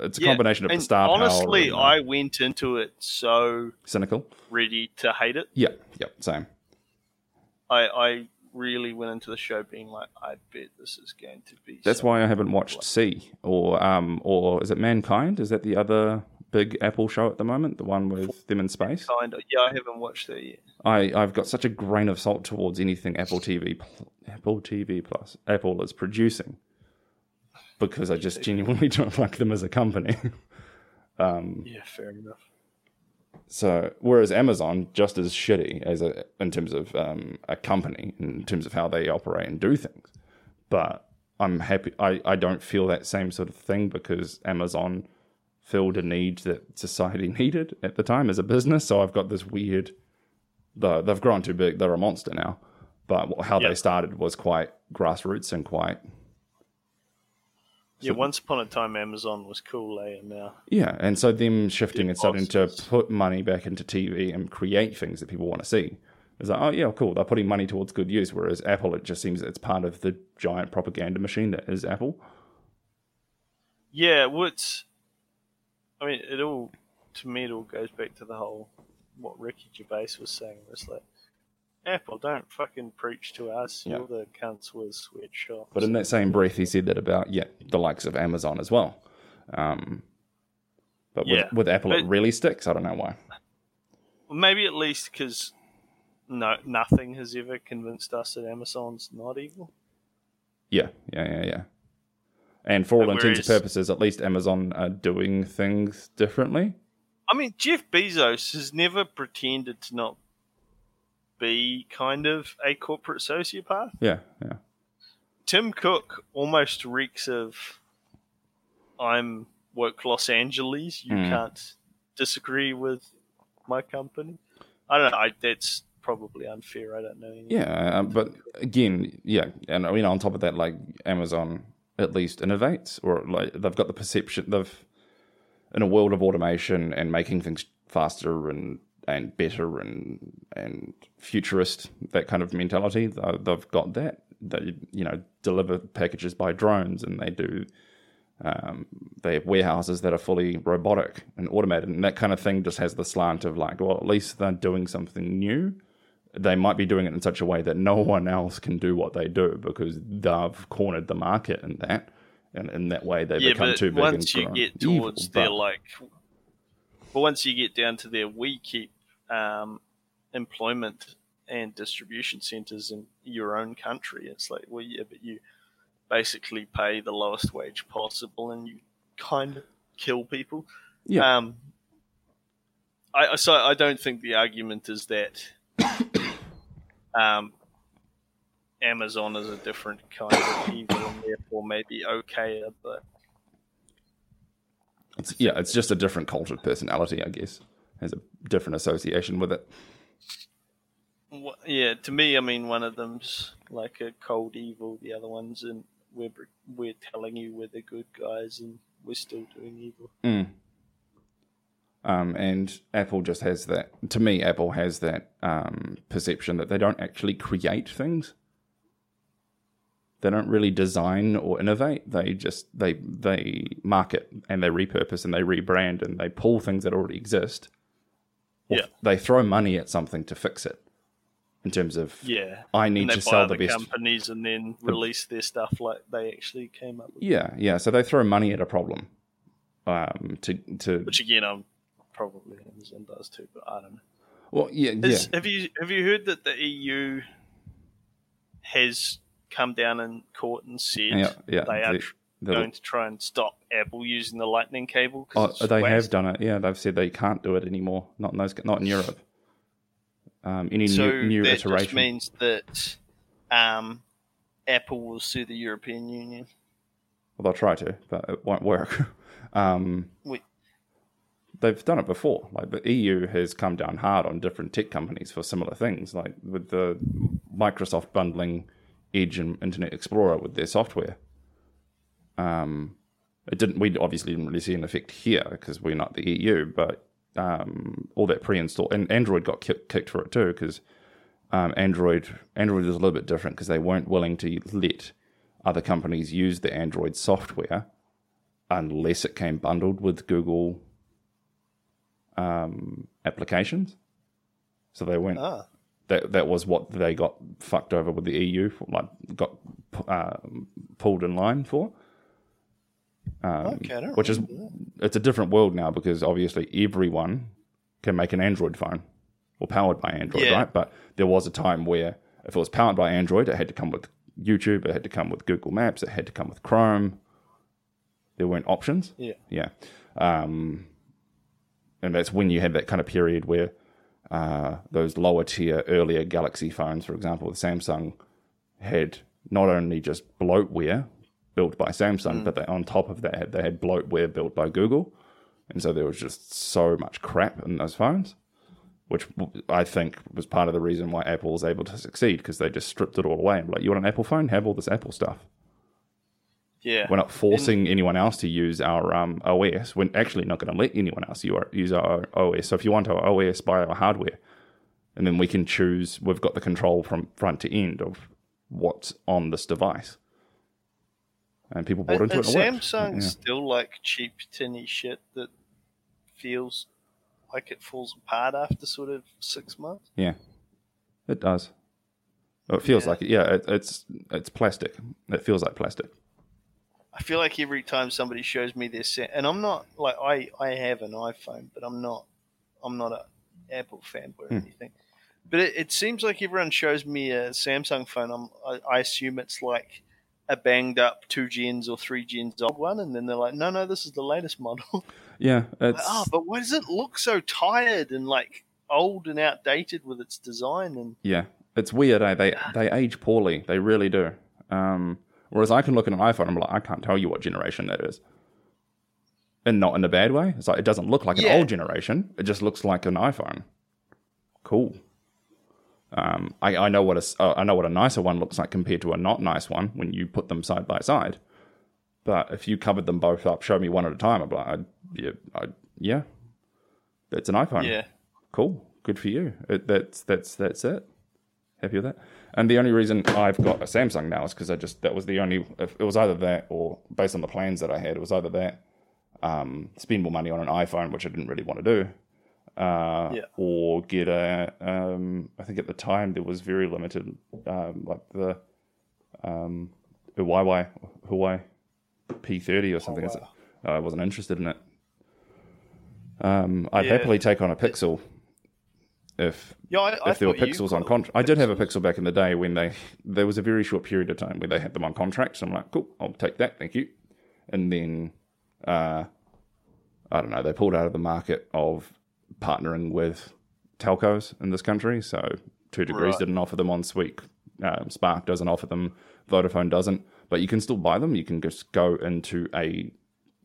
it's a Yeah, combination of the and star power honestly, and, I went into it so cynical. ready to hate it. Yeah, yeah, same. I, I really went into the show being like, I bet this is going to be. That's why I haven't watched See or um or is it Mankind? Is that the other big Apple show at the moment? The one with them in space? kind of. Yeah, I haven't watched that yet. I I've got such a grain of salt towards anything Apple TV Apple TV Plus Apple is producing because I just genuinely don't like them as a company. um, Yeah, fair enough. So whereas Amazon just as shitty as a in terms of um, a company in terms of how they operate and do things, but I'm happy. I, I don't feel that same sort of thing because Amazon filled a need that society needed at the time as a business. So I've got this weird The, they've grown too big. They're a monster now. But how Yeah. they started was quite grassroots and quite Yeah, once upon a time, Amazon was cool, eh? And now, Yeah, and so them shifting and starting to put money back into TV and create things that people want to see. It's like, oh yeah, cool. They're putting money towards good use. Whereas Apple, it just seems it's part of the giant propaganda machine that is Apple. yeah, what's, I mean, it all to me, it all goes back to the whole what Ricky Gervais was saying. It's like, Apple, don't fucking preach to us. Yeah. You're the cunts with sweatshops. But in that same breath, he said that about yeah, the likes of Amazon as well. Um, but with, Yeah, with Apple, it really sticks. I don't know why. maybe at least because no, nothing has ever convinced us that Amazon's not evil. Yeah, yeah, yeah, yeah. And for all But intents and purposes, at least Amazon are doing things differently. I mean, Jeff Bezos has never pretended to not be kind of a corporate sociopath. Yeah, yeah. Tim Cook almost reeks of I'm work Los Angeles. You Hmm. can't disagree with my company. I don't know. I, that's probably unfair. I don't know. Yeah, um, but again, yeah, and you know, on top of that, like Amazon at least innovates, or like they've got the perception they've in a world of automation and making things faster and and better and and futurist that kind of mentality. they- They've got that. They you know deliver packages by drones, and they do. Um, they have warehouses that are fully robotic and automated, and that kind of thing just has the slant of like, well, at least they're doing something new they might be doing it in such a way that no one else can do what they do because they've cornered the market in that. And in that way, they yeah, become too big once and you get evil, towards their but- like, but once you get down to there, we keep um, employment and distribution centers in your own country, it's like, well, yeah, but you basically pay the lowest wage possible and you kind of kill people. yeah, Um, I I- so I don't think the argument is that um, Amazon is a different kind of evil and therefore maybe okay, but it's, yeah, it's just a different cultured personality, I guess. Has a different association with it. wha- yeah, to me, I mean, one of them's like a cold evil, the other one's and we're we're telling you we're the good guys and we're still doing evil. Mm. Um, and Apple just has that. To me, Apple has that um, perception that they don't actually create things. They don't really design or innovate. They just they they market and they repurpose and they rebrand and they pull things that already exist. Yeah. They throw money at something to fix it. In terms of Yeah, I need to sell the best companies and then release their stuff like they actually came up with. Yeah, yeah. So they throw money at a problem. Um, to to Which again, I'm probably Amazon does too, but I don't know. well, yeah, yeah. Have you have you heard that the EU has come down in court and said Yeah, yeah, they are the- the- going to try and stop Apple using the Lightning cable? Oh, they have done it. Yeah, they've said they can't do it anymore. Not in those. Not in Europe. Um, any So new new that iteration. just means that um, Apple will sue the European Union. well, they'll try to, but it won't work. um, Wait. they've done it before. Like the EU has come down hard on different tech companies for similar things, like with the Microsoft bundling Edge and Internet Explorer with their software. Um, it didn't. We obviously didn't really see an effect here because we're not the EU, but um, all that pre-install and Android got kick, kicked for it too because um, Android Android was a little bit different because they weren't willing to let other companies use the Android software unless it came bundled with Google um, applications. So they went. Ah, That that was what they got fucked over with the EU, like got um, pulled in line for. Um, okay. Which is that. it's a different world now because obviously everyone can make an Android phone or powered by Android, Yeah. right? But there was a time where if it was powered by Android, it had to come with YouTube, it had to come with Google Maps, it had to come with Chrome. There weren't options. Yeah. Yeah. Um, and that's when you had that kind of period where uh, those lower tier, earlier Galaxy phones, for example, with Samsung, had not only just bloatware built by Samsung, but they, on top of that, they had bloatware built by Google. And so there was just so much crap in those phones. which I think was part of the reason why Apple was able to succeed because they just stripped it all away. and Like, you want an Apple phone? Have all this Apple stuff. Yeah. We're not forcing anyone else to use our um, OS. We're actually not going to let anyone else use our OS. So if you want our OS, buy our hardware, and then we can choose. We've got the control from front to end of what's on this device. And people bought And, into and it. and. Samsung's Yeah. still like cheap tinny shit that feels like it falls apart after sort of six months. Yeah, it does. It feels Yeah. like it. Yeah, it, it's it's plastic. It feels like plastic. I feel like every time somebody shows me their set, and I'm not like I I have an iPhone, but I'm not I'm not a Apple fanboy or Hmm. anything. But it, it seems like everyone shows me a Samsung phone. I'm, I, I assume it's like a banged up two gens or three gens old one, and then they're like, no, no, this is the latest model. Yeah, it's oh, but why does it look so tired and like old and outdated with its design? And yeah, it's weird. Eh? They they age poorly. They really do. Um, whereas I can look at an iPhone, and I'm like, I can't tell you what generation that is, and not in a bad way. It's like it doesn't look like an old generation. It just looks like an iPhone. Cool. Um, I, I know what a uh, I know what a nicer one looks like compared to a not nice one when you put them side by side. But if you covered them both up, show me one at a time, I'm like, I'd, yeah, I'd, yeah, that's an iPhone yeah, cool, good for you. It, that's that's that's it. Happy with that. And the only reason I've got a Samsung now is because I just that was the only. If it was either that or based on the plans that I had, it was either that, um, spend more money on an iPhone, which I didn't really want to do, uh, Yeah. or get a. Um, I think at the time there was very limited, um, like the, um, Huawei Huawei P30 or something. wow. I wasn't interested in it. Um, I'd Yeah. happily take on a Pixel if yeah. I, I if there were Pixels on contract. I did have a Pixel back in the day when they there was a very short period of time where they had them on contract. So I'm like, cool, I'll take that, thank you. And then, uh, I don't know, they pulled out of the market of partnering with telcos in this country. So Two Degrees Right. didn't offer them on Sweet. Um, Spark doesn't offer them. Vodafone doesn't. But you can still buy them. You can just go into a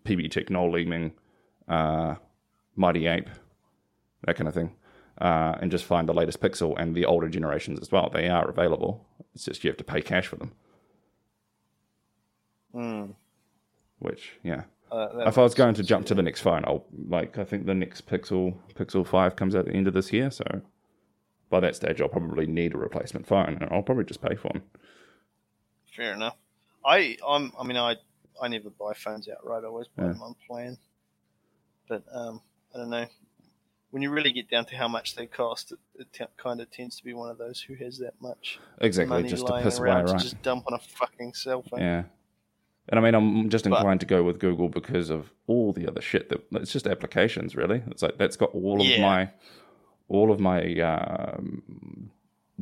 PB Leeming, uh, Mighty Ape, that kind of thing, uh, and just find the latest Pixel and the older generations as well. They are available. It's just you have to pay cash for them. Mm, Which, yeah. uh, if I was going to jump yeah. to the next phone, I'll like I think the next Pixel Pixel Five comes out at the end of this year. So by that stage, I'll probably need a replacement phone, and I'll probably just pay for one. Fair enough. I I'm, I mean I I never buy phones outright. I always buy Yeah. them on plan. But um, I don't know. When you really get down to how much they cost, it, it t- kind of tends to be one of those who has that much Exactly, money just to lying piss away, around to just dump on a fucking cell phone. Yeah. And I mean, I'm just But- inclined to go with Google because of all the other shit that it's just applications, really. It's like that's got all of Yeah. my, all of my um,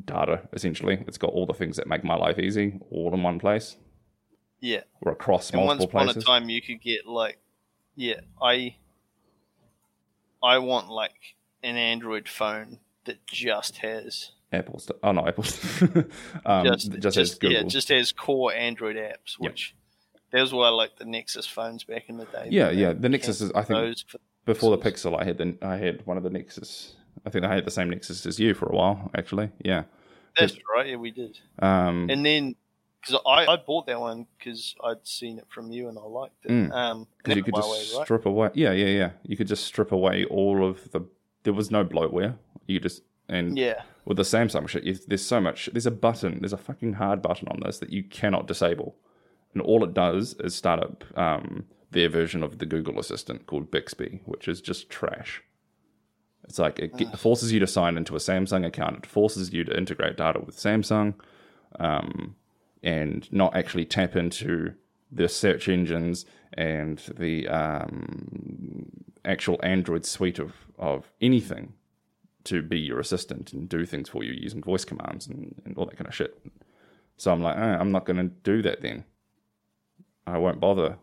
data essentially. It's got all the things that make my life easy, all in one place Yeah. or across And once multiple upon places. a time, you could get like, yeah, I, I want like an Android phone that just has Apple stuff. Oh no, Apple. um, just just, just, Google. yeah, just has core Android apps, which that was why I like the Nexus phones back in the day. Yeah, yeah, the Nexus is- I think- for- Before the Pixel, I had the I had one of the Nexus. I think I had the same Nexus as you for a while, actually. Yeah. that's right. Yeah, we did. Um, And then because I, I bought that one because I'd seen it from you and I liked it. Mm. Um, Because you could just strip away. Yeah, yeah, yeah. You could just strip away all of the. There was no bloatware. You just and yeah, with the Samsung shit, you, there's so much. There's a button. There's a fucking hard button on this that you cannot disable, and all it does is start up um, their version of the Google Assistant called Bixby, which is just trash. It's like it get, forces you to sign into a Samsung account. It forces you to integrate data with Samsung, um, and not actually tap into the search engines and the um, actual Android suite of, of anything to be your assistant and do things for you using voice commands and, and all that kind of shit. So I'm like, eh, I'm not going to do that then. I won't bother.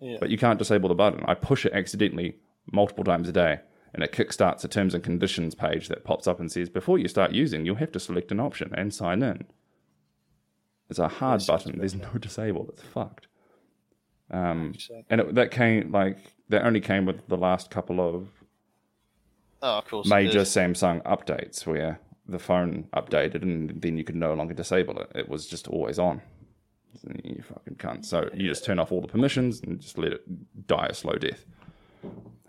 yeah. But you can't disable the button. I push it accidentally multiple times a day, and it kickstarts a terms and conditions page that pops up and says, before you start using, you'll have to select an option and sign in. It's a hard sounds button. There's no disable. It's fucked. Um, and it, that came like that only came with the last couple of Oh, of course. major. Samsung updates where the phone updated and then you could no longer disable it. It was just always on. You fucking cunt. So you just turn off all the permissions and just let it die a slow death.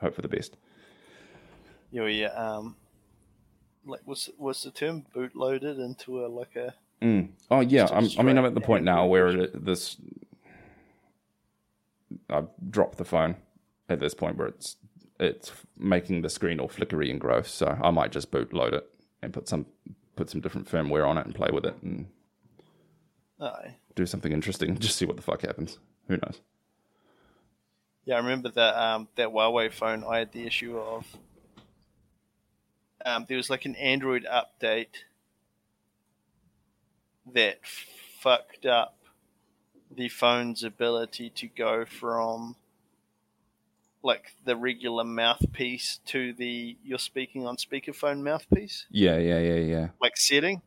Hope for the best. Yeah, yeah. Um, like was was the term bootloaded into a like a Mm. Oh yeah, Just a I'm, I mean I'm at the point now where this I've dropped the phone at this point where it's it's making the screen all flickery and gross. So I might just boot load it and put some put some different firmware on it and play with it and Aye. do something interesting. And just see what the fuck happens. Who knows? Yeah, I remember that um, that Huawei phone. I had the issue of um, there was like an Android update that fucked up the phone's ability to go from like the regular mouthpiece to the you're speaking on speakerphone mouthpiece Yeah, yeah, yeah, yeah. like setting.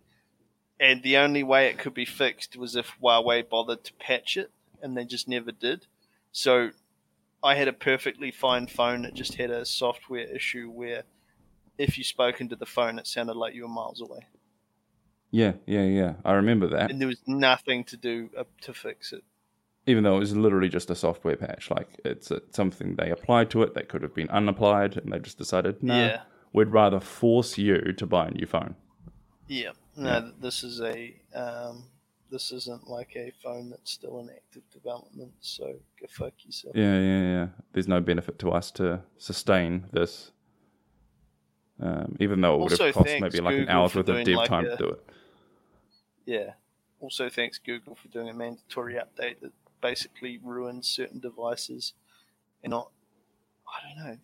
And the only way it could be fixed was if Huawei bothered to patch it, and they just never did. So I had a perfectly fine phone that just had a software issue where if you spoke into the phone, it sounded like you were miles away. Yeah, yeah, yeah. I remember that. And there was nothing to do uh, to fix it. Even though it was literally just a software patch, like it's uh something they applied to it that could have been unapplied, and they just decided, no, Yeah. we'd rather force you to buy a new phone. Yeah. No, this is a. Um, this isn't like a phone that's still in active development, so go fuck yourself. Yeah, yeah, yeah. There's no benefit to us to sustain this, um, even though it would have cost maybe like an Google, hour's for worth of dev like time a- to do it. Yeah. Also, thanks Google for doing a mandatory update that basically ruins certain devices and not. I don't know.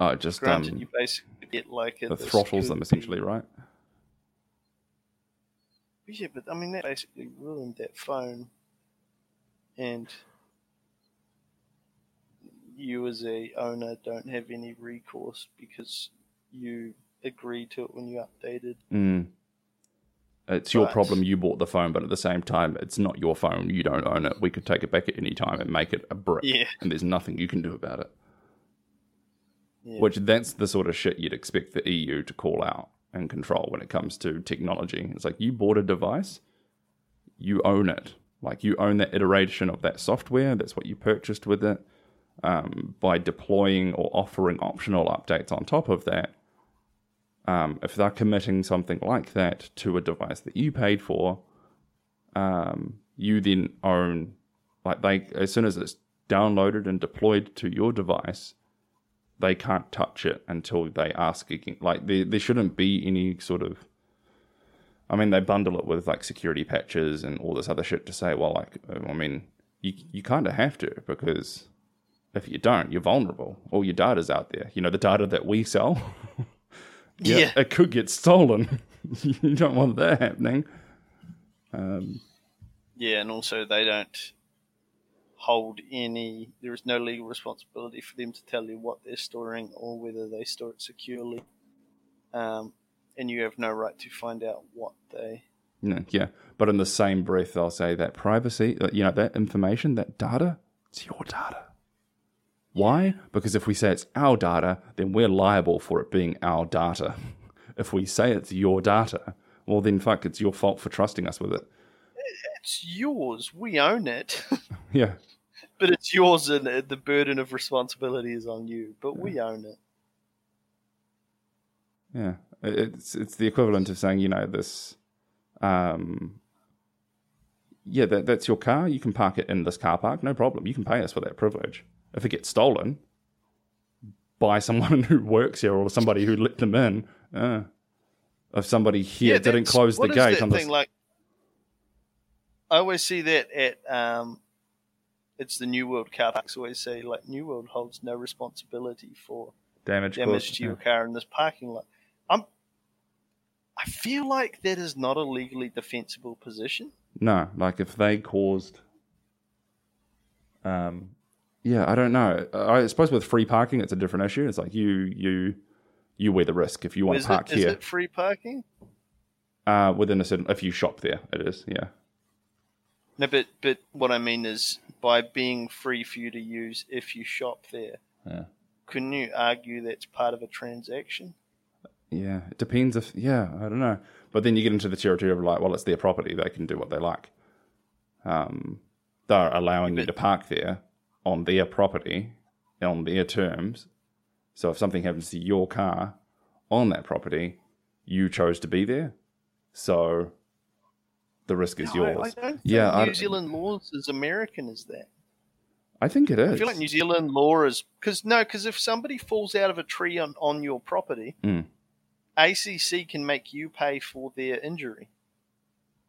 Oh, just Granted, um, you basically get like a, the throttles them essentially, right? Yeah, but I mean that basically ruined that phone, and you as a owner don't have any recourse because you agreed to it when you updated. Mm. It's your But- problem. You bought the phone, but at the same time, it's not your phone. You don't own it. We could take it back at any time and make it a brick, Yeah. and there's nothing you can do about it. Yeah. Which that's the sort of shit you'd expect the EU to call out and control when it comes to technology. It's like you bought a device, you own it. Like you own that iteration of that software. That's what you purchased with it. Um, by deploying or offering optional updates on top of that, um, if they're committing something like that to a device that you paid for, um, you then own, like they as soon as it's downloaded and deployed to your device, they can't touch it until they ask again. Like there, there shouldn't be any sort of. I mean, they bundle it with like security patches and all this other shit to say, well, like, I mean, you you kind of have to because if you don't, you're vulnerable. All your data's out there. You know, the data that we sell. Yeah. it could get stolen. you don't want that happening. Um, Yeah, and also they don't hold any. There is no legal responsibility for them to tell you what they're storing or whether they store it securely. Um, and you have no right to find out what they. No, yeah, but in the same breath, I'll say that privacy, you know, that information, that data, it's your data. Why? Because if we say it's our data, then we're liable for it being our data. If we say it's your data, well, then fuck, it's your fault for trusting us with it. It's yours. We own it, Yeah, but it's yours, and the burden of responsibility is on you. But we own it. yeah. It's it's the equivalent of saying, you know, this, um, yeah, that that's your car. You can park it in this car park, no problem. You can pay us for that privilege. If it gets stolen by someone who works here or somebody who let them in, uh, if somebody here didn't that's- close the gate that on this, thing like. I always see that at um, it's the New World car parks. Always say like New World holds no responsibility for damage, damage to your car in this parking lot. I'm. I feel like that is not a legally defensible position. No, like if they caused, um, yeah, I don't know. I suppose with free parking, it's a different issue. It's like you you you wear the risk if you want Is to park it, is here it free parking? uh, within a certain. If you shop there, it is. Yeah. No, but but what I mean is by being free for you to use if you shop there. Yeah. Couldn't you argue that's part of a transaction? yeah, it depends if yeah, I don't know. But then you get into the territory of like, well, it's their property; they can do what they like. Um, they're allowing you to park there on their property on their terms. So if something happens to your car on that property, you chose to be there. So the risk is No, yours. I, don't think Yeah, I- New Zealand laws as American as that. I think it is. I feel like New Zealand law is because no, because if somebody falls out of a tree on, on your property, Mm. ACC can make you pay for their injury.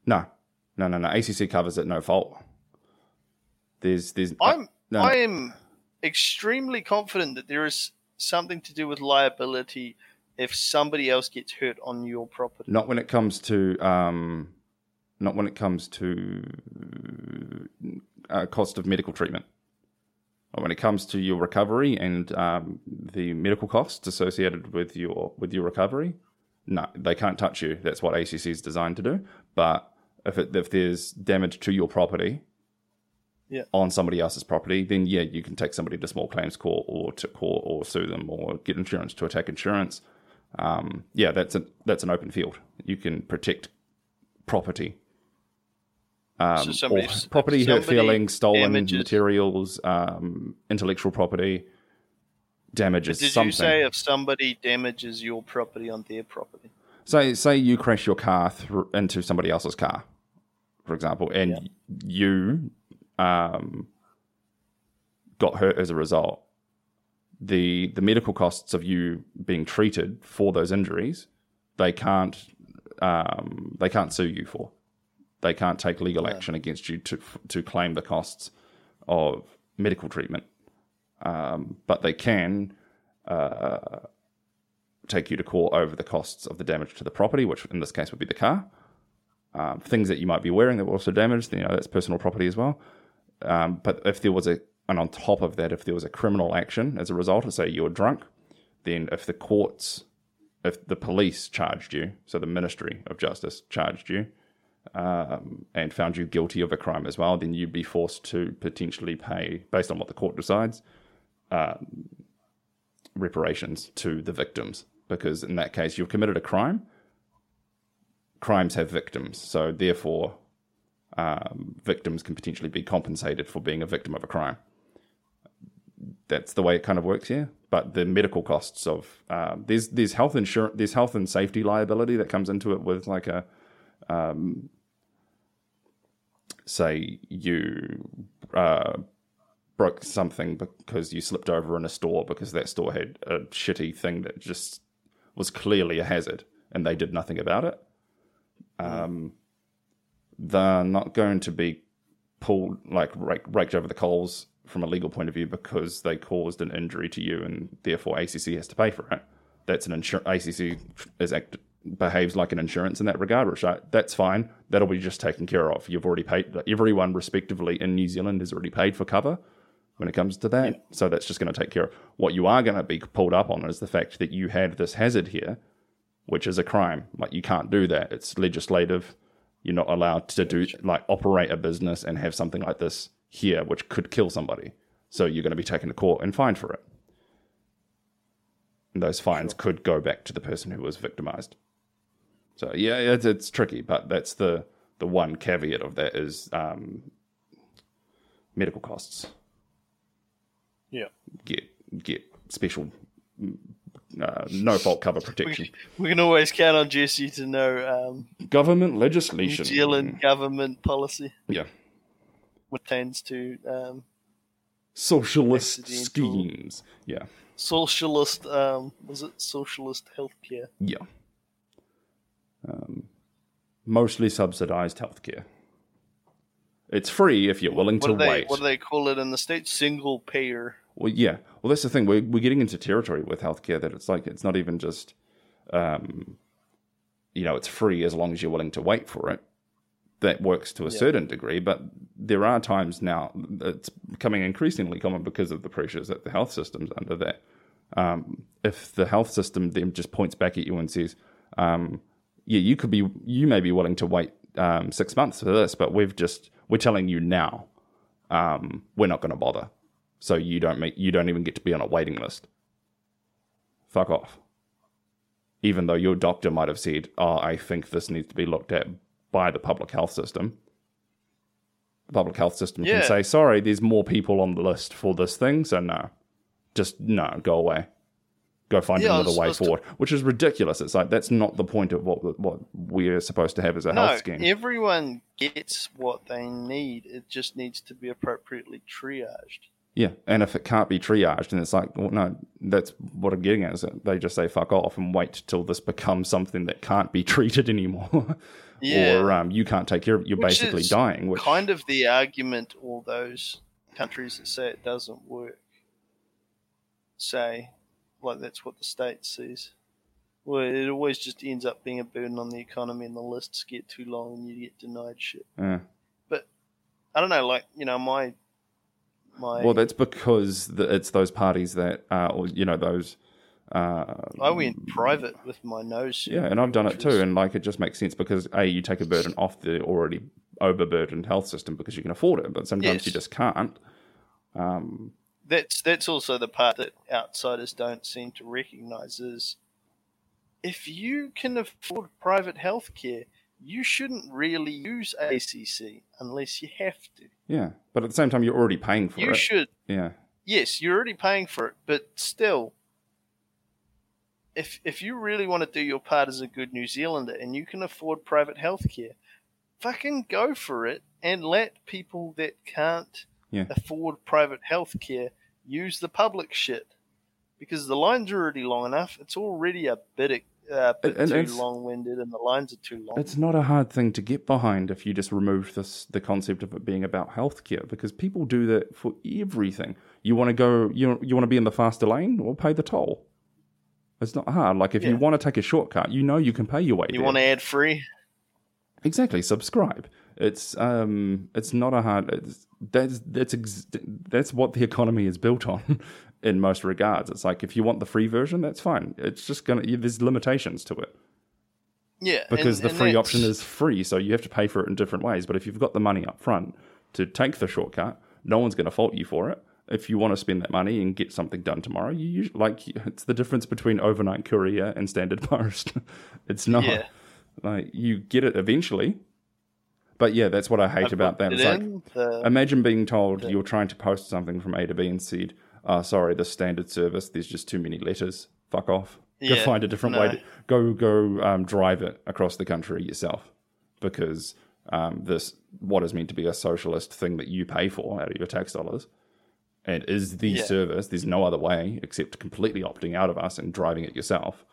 No, no, no, no. ACC covers it, no fault. There's, there's. I'm no, I am extremely confident that there is something to do with liability if somebody else gets hurt on your property. not when it comes to, um, not when it comes to uh, cost of medical treatment. When it comes to your recovery and um, the medical costs associated with your with your recovery, no, they can't touch you. That's what ACC is designed to do. But if it, if there's damage to your property, Yeah. on somebody else's property, then yeah, you can take somebody to small claims court or to court or sue them or get insurance to attack insurance. Um, yeah, that's a that's an open field. You can protect property. Um, So somebody- or property hurt feelings, stolen damages- materials, um, intellectual property damages Did something. you say if somebody damages your property on their property? say say you crash your car through, into somebody else's car, for example, and Yeah. you um, got hurt as a result. The the medical costs of you being treated for those injuries, they can't um, they can't sue you for. They can't take legal action against you to to claim the costs of medical treatment, um, but they can uh, take you to court over the costs of the damage to the property, which in this case would be the car. Um, things that you might be wearing that were also damaged, you know, that's personal property as well. Um, but if there was a, and on top of that, if there was a criminal action as a result of, say, you were drunk, then if the courts, if the police charged you, so the Ministry of Justice charged you, um, and found you guilty of a crime as well, then you'd be forced to potentially pay, based on what the court decides, reparations to the victims. Because in that case you've committed a crime. Crimes have victims. So therefore um, victims can potentially be compensated for being a victim of a crime. That's the way it kind of works here. But the medical costs of um, there's there's health insurance there's health and safety liability that comes into it with like a um, say you uh, broke something because you slipped over in a store because that store had a shitty thing that just was clearly a hazard and they did nothing about it. Um, they're not going to be pulled like rake, raked over the coals from a legal point of view because they caused an injury to you and therefore ACC has to pay for it. That's an insurance. ACC is act behaves like an insurance in that regard, which I, that's fine. That'll be just taken care of. You've already paid. Everyone, respectively, in New Zealand has already paid for cover when it comes to that. So that's just going to take care of. What you are going to be pulled up on is the fact that you had this hazard here, which is a crime. Like you can't do that. It's legislative. You're not allowed to do like operate a business and have something like this here, which could kill somebody. So you're going to be taken to court and fined for it. And those fines could go back to the person who was victimized. So yeah, it's, it's tricky, but that's the the one caveat of that is um, medical costs Yeah. get get special uh, no fault cover protection. we can always count on Jesse to know um, Government New legislation. Zealand government policy Yeah. it pertains to um, Socialist schemes. Yeah. socialist. Um, was it socialist healthcare? Yeah. Um, mostly subsidized healthcare. It's free if you're willing What to they wait. What do they call it in the states? Single payer. Well, yeah. Well, that's the thing. We're, we're getting into territory with healthcare that it's like it's not even just, um, you know, it's free as long as you're willing to wait for it. That works to a certain degree, but there are times now it's becoming increasingly common because of the pressures that the health system's under. That um, if the health system then just points back at you and says, um, "Yeah, you could be, you may be willing to wait um, six months for this, but we've just we're telling you now, um, we're not going to bother." so you don't make you don't even get to be on a waiting list. Fuck off. even though your doctor might have said, "Oh, I think this needs to be looked at by the public health system." The public health system Yeah. can say, "Sorry, there's more people on the list for this thing, so no, just no, go away, go find Yeah, another way forward." Which is ridiculous. It's like that's not the point of what what we're supposed to have as a No, health scheme. everyone gets what they need. It just needs to be appropriately triaged. Yeah, and if it can't be triaged, then it's like, well, no, that's what I'm getting at. Is that they just say fuck off and wait till this becomes something that can't be treated anymore, Yeah. or um, you can't take care of. it. You're Which basically dying. Which kind of the argument all those countries that say it doesn't work say, like that's what the state sees. Well, it always just ends up being a burden on the economy, and the lists get too long, and you get denied shit. But I don't know, like you know, my my. well, that's because the, it's those parties that, uh, or you know, those. Uh, I went private with my nose. yeah, and I've done it too, and like it just makes sense because a you take a burden off the already overburdened health system because you can afford it, but sometimes Yes. you just can't. Um, that's that's also the part that outsiders don't seem to recognise is if you can afford private healthcare, you shouldn't really use ACC unless you have to. yeah, but at the same time, you're already paying for You it. You should, Yeah, yes, you're already paying for it, but still, if if you really want to do your part as a good New Zealander and you can afford private healthcare, fucking go for it and let people that can't Yeah. afford private healthcare use the public shit because the lines are already long enough. It's already a bit uh, bit And- and too long-winded, and the lines are too long. It's not a hard thing to get behind if you just remove this the concept of it being about healthcare because people do that for everything. You want to go you you want to be in the faster lane, or pay the toll. It's not hard. Like if you want to take a shortcut, you know you can pay your way. You there. want to add free? exactly subscribe. It's um it's not a hard. It's, that's that's ex- that's what the economy is built on. In most regards, it's like if you want the free version, that's fine. It's just gonna there's limitations to it. Yeah, because and- the and free that's- option is free, so you have to pay for it in different ways. But if you've got the money up front to take the shortcut, no one's going to fault you for it. If you want to spend that money and get something done tomorrow, you usually, like it's the difference between overnight courier and standard post. it's not Yeah. like you get it eventually. But yeah, that's what I hate I've about that. It's like the- imagine being told you're trying to post something from A to B and said, "Oh, sorry, the standard service. There's just too many letters. Fuck off. Go Yeah, find a different way. To, go go um, drive it across the country yourself, because um, this what is meant to be a socialist thing that you pay for out of your tax dollars, and is the Yeah. service. There's no other way except completely opting out of us and driving it yourself.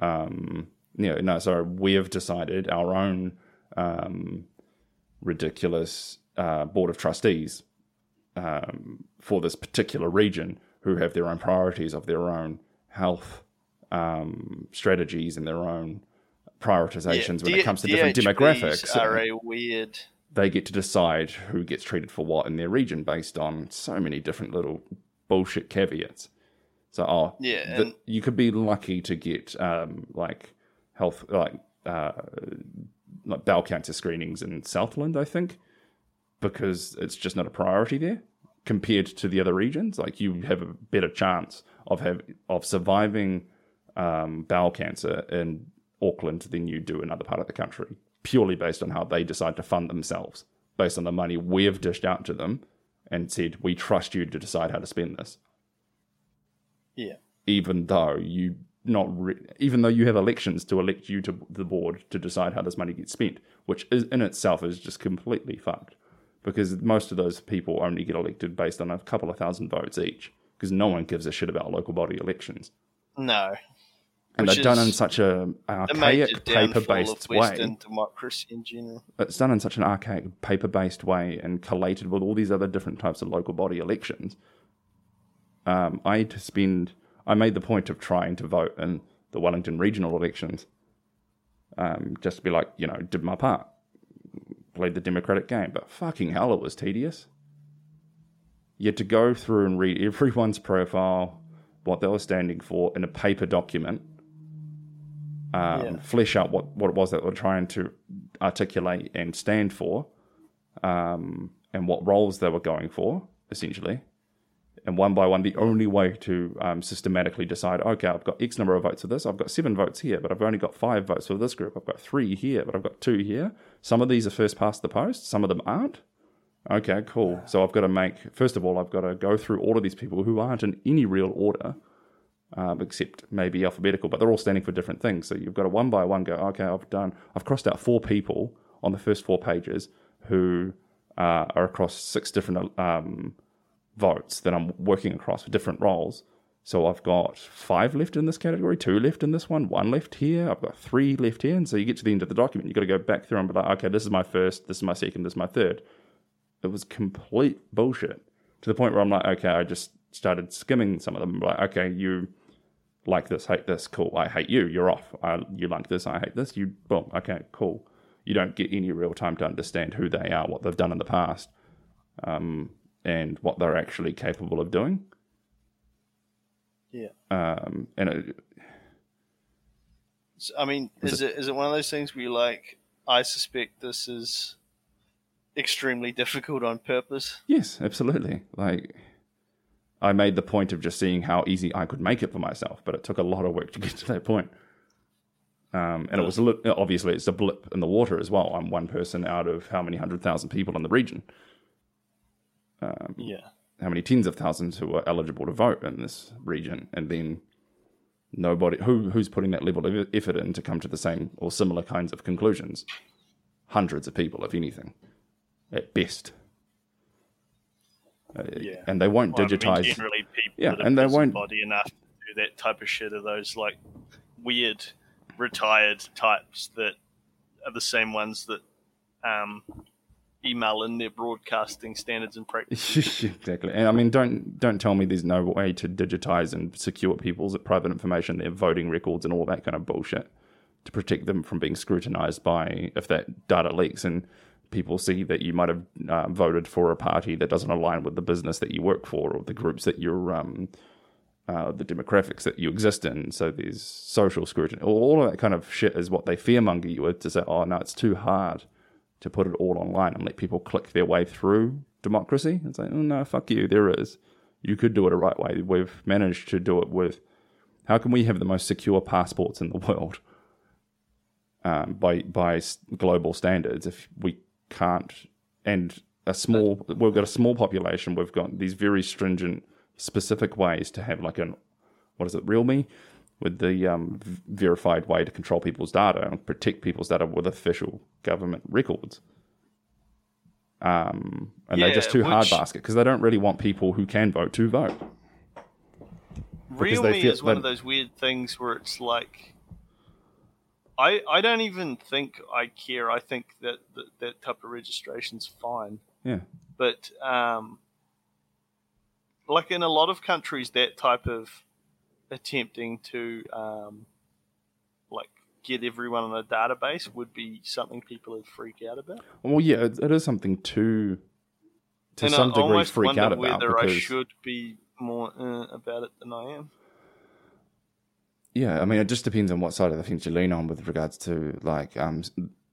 Um, you know, no, so we have decided our own um, ridiculous uh, board of trustees um, for this particular region who have their own priorities of their own health um, strategies and their own prioritizations when D- it comes to different demographics. Are a weird. they get to decide who gets treated for what in their region based on so many different little bullshit caveats. So, oh, Yeah, the- you could be lucky to get um, like health, like uh, like bowel cancer screenings in Southland, I think, because it's just not a priority there compared to the other regions. Like you have a better chance of have of surviving um, bowel cancer in Auckland than you do in other part of the country, purely based on how they decide to fund themselves, based on the money we've dished out to them, and said we trust you to decide how to spend this Yeah. even though you not re- even though you have elections to elect you to the board to decide how this money gets spent, which is in itself is just completely fucked because most of those people only get elected based on a couple of thousand votes each because no one gives a shit about local body elections. No. And they're done in such a archaic paper-based way. Western democracy in general. It's done in such an archaic paper-based way and collated with all these other different types of local body elections. Um, I had to spend. I made the point of trying to vote in the Wellington regional elections, um, just to be like, you know, did my part, played the democratic game. But fucking hell, it was tedious. You had to go through and read everyone's profile, what they were standing for in a paper document, um, Yeah. flesh out what, what it was that they were trying to articulate and stand for, um, and what roles they were going for, essentially, And one by one, the only way to um, systematically decide, okay, I've got X number of votes for this, I've got seven votes here, but I've only got five votes for this group, I've got three here, but I've got two here. Some of these are first past the post, some of them aren't. Okay, cool. So I've got to make, first of all, I've got to go through all of these people who aren't in any real order, um, except maybe alphabetical, but they're all standing for different things. So you've got to one by one go, okay, I've done, I've crossed out four people on the first four pages who uh, are across six different um, votes that I'm working across for different roles. So I've got five left in this category, two left in this one, one left here. I've got three left here. And so you get to the end of the document, you've got to go back through and be like, okay, this is my first, this is my second, this is my third. It was complete bullshit to the point where I'm like, okay, I just started skimming some of them. Like, okay, you like this, hate this, cool. I hate you, you're off. I, you like this, I hate this. You, boom, okay, cool. You don't get any real time to understand who they are, what they've done in the past, um, and what they're actually capable of doing. Yeah. Um, and it, So, I mean, is it is it one of those things where you're like, I suspect this is extremely difficult on purpose? Yes, absolutely. Like, I made the point of just seeing how easy I could make it for myself, but it took a lot of work to get to that point. Um, and it was obviously it's a blip in the water as well. I'm one person out of how many hundred thousand people in the region, Yeah. how many tens of thousands who are eligible to vote in this region, and then nobody who who's putting that level of effort in to come to the same or similar kinds of conclusions. Hundreds of people, if anything, at best. Uh, Yeah. and they won't Well, I mean, digitize. generally, people Yeah, and they won't- body enough to do that type of shit are those like weird retired types that are the same ones that um, email in their broadcasting standards and practices. exactly. And I mean, don't don't tell me there's no way to digitize and secure people's private information, their voting records, and all that kind of bullshit to protect them from being scrutinized by if that data leaks and people see that you might have uh, voted for a party that doesn't align with the business that you work for or the groups that you're um, uh, the demographics that you exist in. So there's social scrutiny. All of that kind of shit is what they fearmonger you with to say, oh, no, it's too hard to put it all online and let people click their way through democracy. It's like, oh, no, fuck you. There is. You could do it a right way. We've managed to do it with. How can we have the most secure passports in the world um, by by global standards if we can't? And a small, we've got a small population. We've got these very stringent, specific ways to have like an what is it, RealMe, with the um, verified way to control people's data and protect people's data with official government records. Um, and they're just too hard basket because they don't really want people who can vote to vote. RealMe is one of those weird things where it's like, I I don't even think I care. I think that that, that type of registration's fine. Yeah. But um, like in a lot of countries, that type of attempting to um, like get everyone on a database would be something people would freak out about. Well, yeah, it, it is something to to and some I degree freak out about whether I should be more uh, about it than I am. Yeah, I mean, it just depends on what side of the fence you lean on with regards to like um,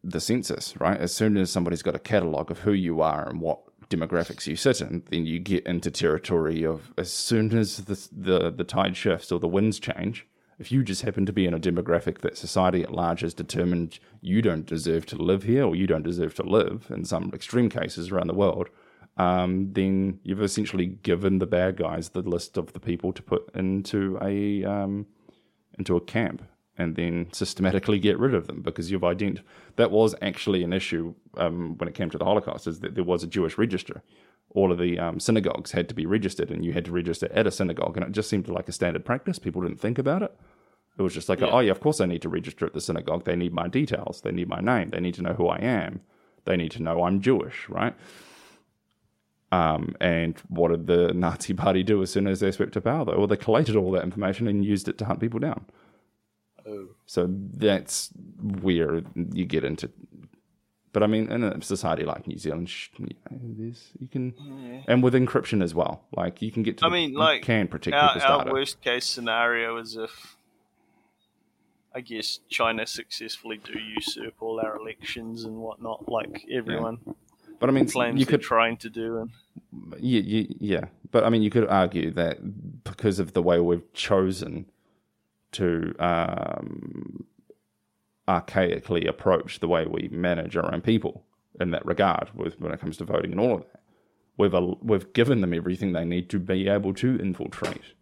the census, right? As soon as somebody's got a catalogue of who you are and what demographics you sit in, then you get into territory of as soon as the the, the tide shifts or the winds change. If you just happen to be in a demographic that society at large has determined you don't deserve to live here or you don't deserve to live, in some extreme cases around the world, um, then you've essentially given the bad guys the list of the people to put into a um, into a camp and then systematically get rid of them because you've ident- that was actually an issue um, when it came to the Holocaust is that there was a Jewish register. All of the um, synagogues had to be registered and you had to register at a synagogue and it just seemed like a standard practice. People didn't think about it. It was just like, Yeah. oh yeah, of course I need to register at the synagogue. They need my details. They need my name. They need to know who I am. They need to know I'm Jewish, right? Um, and what did the Nazi Party do as soon as they swept to power? Though, well, they collated all that information and used it to hunt people down. Oh. So that's where you get into. But I mean, in a society like New Zealand, you, know, there's, you can, and with encryption as well, like you can get to. I the- mean, like, can protect our, our worst case scenario is if I guess China successfully do usurp all our elections and whatnot, like everyone But I mean, claims you could trying to do. And yeah, yeah, yeah. But I mean, you could argue that because of the way we've chosen to um, archaically approach the way we manage our own people in that regard, with when it comes to voting and all of that, we've we've given them everything they need to be able to infiltrate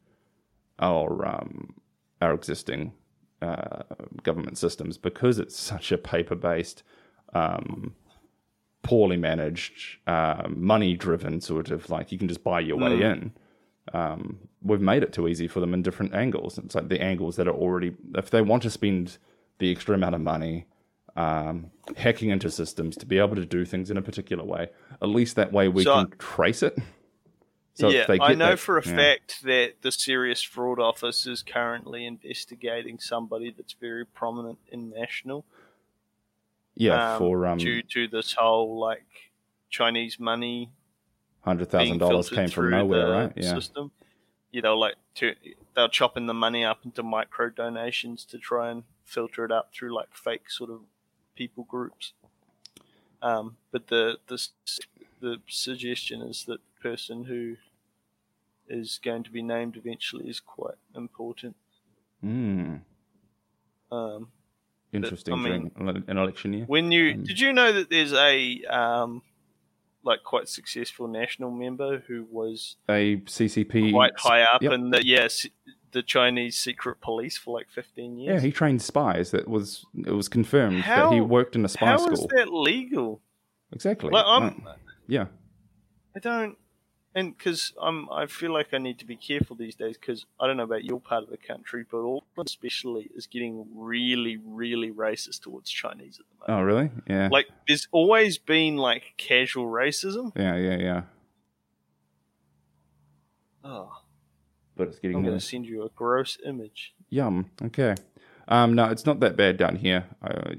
our um, our existing uh, government systems because it's such a paper based. Um, poorly managed, uh, money driven sort of like you can just buy your way in. Um, we've made it too easy for them in different angles. It's like the angles that are already, if they want to spend the extra amount of money um, hacking into systems to be able to do things in a particular way, at least that way we So- can trace it. So yeah, if they I know that- for a yeah. fact that the Serious Fraud Office is currently investigating somebody that's very prominent in national yeah, um, for um, due to this whole like Chinese money hundred thousand dollars came from nowhere, right? Yeah, system. You know, like to, they're chopping the money up into micro donations to try and filter it out through like fake sort of people groups. Um, but the the the suggestion is that the person who is going to be named eventually is quite important. mm, Um, interesting. I mean- an election year. when you Um, did you know that there's a um, like quite successful national member who was A CCP quite high up Yep. in the yes the Chinese secret police for like 15 years. Yeah, he trained spies. That was it was confirmed How- that he worked in a spy How school. is that legal? Exactly. Like I'm, Yeah. I don't, and because I'm, I feel like I need to be careful these days because I don't know about your part of the country, but Auckland especially is getting really, really racist towards Chinese at the moment. Oh, really? Yeah. Like, there's always been like casual racism. yeah, yeah, yeah. Oh, But it's getting I'm going to send you a gross image. Yum. Okay. Um, no, it's not that bad down here. Uh,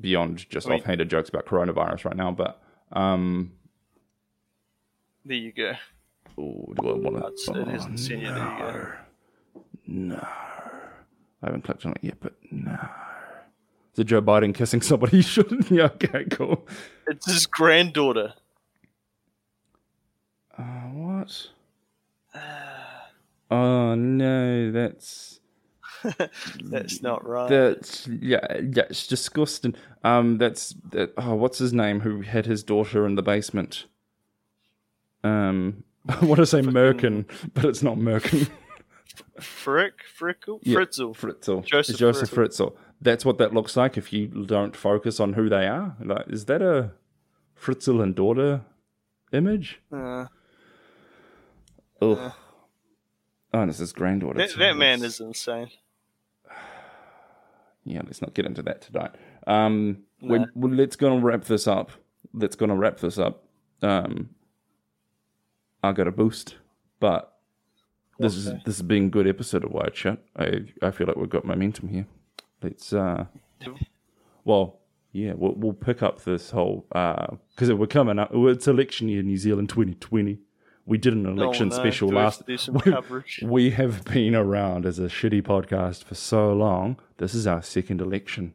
beyond just I mean- offhanded jokes about coronavirus right now, but um, There you go. Oh, do I want to? That's, it hasn't sent you. There you go. No, I haven't clicked on it yet, but no. Is it Joe Biden kissing somebody he shouldn't? Yeah. Okay. Cool. It's his granddaughter. Uh, what? Oh no, that's That's not right. that's yeah, yeah, it's disgusting. Um, that's that. Oh, what's his name? Who had his daughter in the basement? Um, I want to say Merkin, but it's not Merkin. Frick, Frickle, Yeah. Fritzl. Fritzl, Josef Josef Fritzl. That's what that looks like if you don't focus on who they are. Like, is that a Fritzl and daughter image? Uh, Ugh. Oh, and it's his granddaughter. that, that man is insane. yeah, let's not get into that tonight. Um, we, No. well, let's go and wrap this up. Let's go and wrap this up. Um, I got a boost, but this is this has been a good episode of Wired Chat. I I feel like we've got momentum here. Let's uh, well, yeah, we'll we'll pick up this whole uh because we're coming up. It's election year, in New Zealand, twenty twenty. We did an election Oh, no. special Do last. to do some we- coverage? we have been around as a shitty podcast for so long. This is our second election.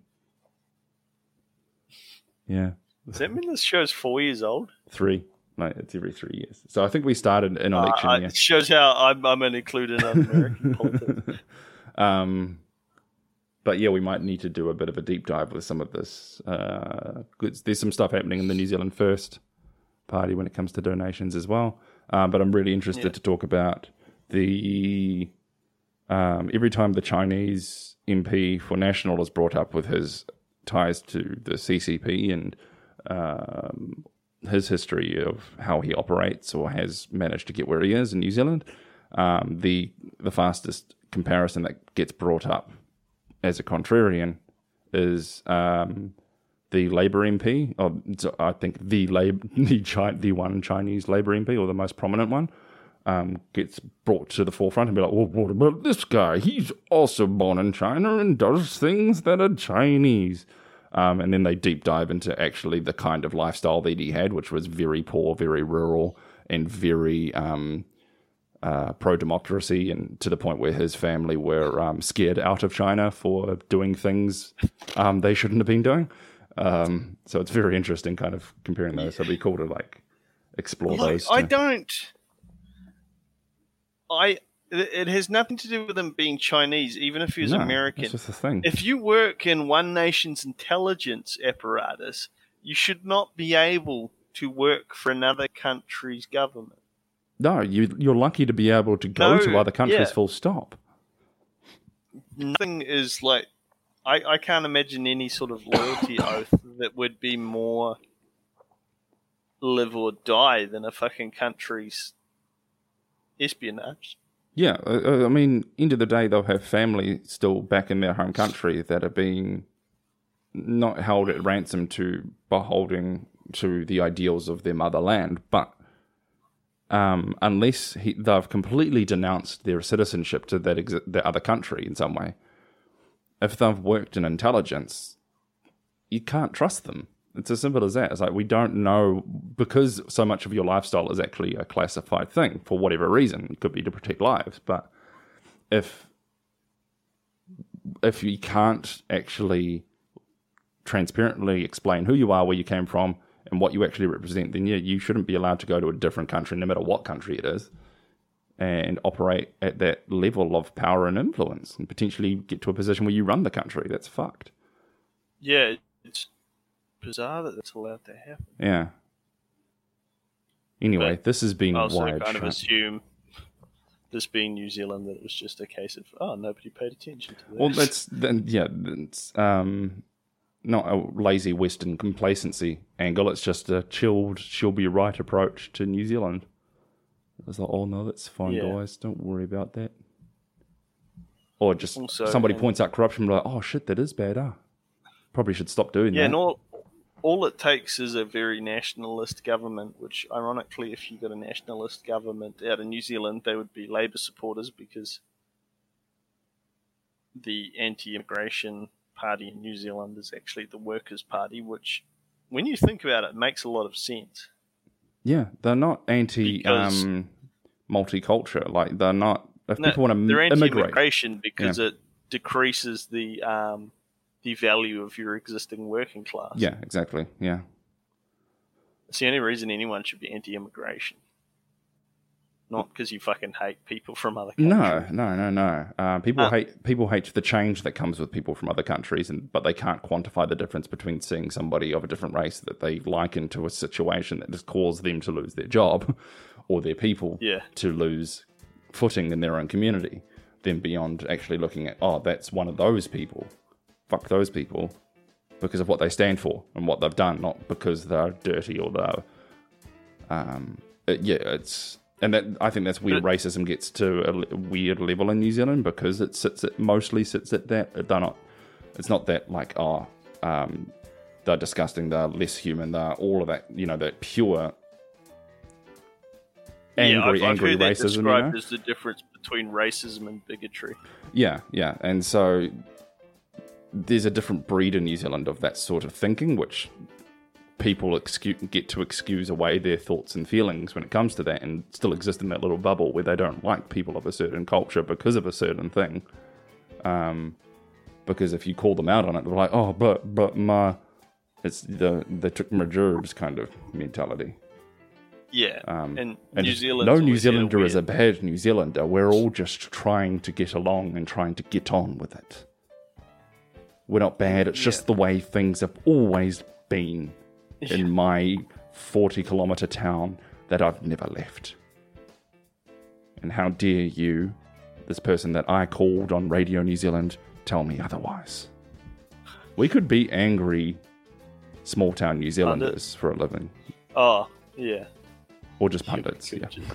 Yeah, Does that mean this show's four years old? three. No, it's every three years. So I think we started an election Uh, year. it shows how I'm, I'm an included in American politics. Um, but yeah, we might need to do a bit of a deep dive with some of this. Uh, there's some stuff happening in the New Zealand First Party when it comes to donations as well. Um, but I'm really interested Yeah. to talk about the um, every time the Chinese MP for National is brought up with his ties to the CCP and um, his history of how he operates or has managed to get where he is in New Zealand. Um, the the fastest comparison that gets brought up as a contrarian is um, the Labour MP. Or, I think the Lab, the Chi- the one Chinese Labour MP or the most prominent one um, gets brought to the forefront and be like, well, what about this guy? He's also born in China and does things that are Chinese. Um, and then they deep dive into actually the kind of lifestyle that he had, which was very poor, very rural, and very um, uh, pro democracy, and to the point where his family were um, scared out of China for doing things um, they shouldn't have been doing. Um, so it's very interesting, kind of comparing those. So it'd be cool to like explore Like, those. I don't. I. It it has nothing to do with him being Chinese, even if he was No, American. Just the thing. If you work in one nation's intelligence apparatus, you should not be able to work for another country's government. no, you you're lucky to be able to go No, to other countries. yeah. Full stop. Nothing is like. I, I can't imagine any sort of loyalty oath that would be more live or die than a fucking country's espionage. Yeah, uh, uh, I mean, end of the day, they'll have family still back in their home country that are being not held at ransom to beholding to the ideals of their motherland, but um, unless he, they've completely denounced their citizenship to that exi- the other country in some way, if they've worked in intelligence, you can't trust them. It's as simple as that. It's like we don't know because so much of your lifestyle is actually a classified thing for whatever reason. It could be to protect lives, but if if you can't actually transparently explain who you are, where you came from, and what you actually represent, then yeah, you shouldn't be allowed to go to a different country, no matter what country it is, and operate at that level of power and influence, and potentially get to a position where you run the country. That's fucked. Yeah, it's bizarre that that's allowed to happen. Yeah. Anyway, But this has been I also wired. kind of assume, this being New Zealand, that it was just a case of oh nobody paid attention to this. Well, that's then yeah, it's um, not a lazy Western complacency angle. It's just a chilled, she'll be right approach to New Zealand. It's like, oh no, that's fine, Yeah. guys. Don't worry about that. Or just Also, somebody and- points out corruption, like, oh shit, that is bad. Ah, probably should stop doing yeah, that. and all all it takes is a very nationalist government. Which, ironically, if you got a nationalist government out in New Zealand, they would be Labour supporters because the anti-immigration party in New Zealand is actually the Workers' Party, which, when you think about it, makes a lot of sense. Yeah, they're not anti Because- um, multicultural. Like they're not. If No, people want to they're immigrate, anti-immigration because it decreases the um, the value of your existing working class. yeah, exactly. Yeah. It's the only reason anyone should be anti-immigration. Not because you fucking hate people from other countries. No, no, no, no. Uh, people Ah. hate people hate the change that comes with people from other countries, and but they can't quantify the difference between seeing somebody of a different race that they like into a situation that has caused them to lose their job, or their people Yeah. to lose footing in their own community. Then beyond actually looking at, oh, that's one of those people. Fuck those people because of what they stand for and what they've done, not because they're dirty or they're. Um, it- yeah, it's and that I think that's where But- racism gets to a weird level in New Zealand because it sits at mostly sits at that. They're not. It's not that like oh, um, they're disgusting. They're less human. They're all of that. You know that pure angry, yeah, I've, I've angry heard that racism. You described know? as the difference between racism and bigotry. Yeah, yeah. And so there's a different breed in New Zealand of that sort of thinking, which people excuse, get to excuse away their thoughts and feelings when it comes to that and still exist in that little bubble where they don't like people of a certain culture because of a certain thing. Um, because if you call them out on it, they're like, oh, but, but my, it's the, they took my gerbs kind of mentality. Yeah, Um, and, And New Zealand. no New Zealander is a bad New Zealander. We're all just trying to get along and trying to get on with it. We're not bad. It's just the way things have always been in my 40 kilometre town that I've never left. And how dare you, this person that I called on Radio New Zealand, tell me otherwise? We could be angry small town New Zealanders for a living, Oh, yeah. or just pundits. Yeah. just-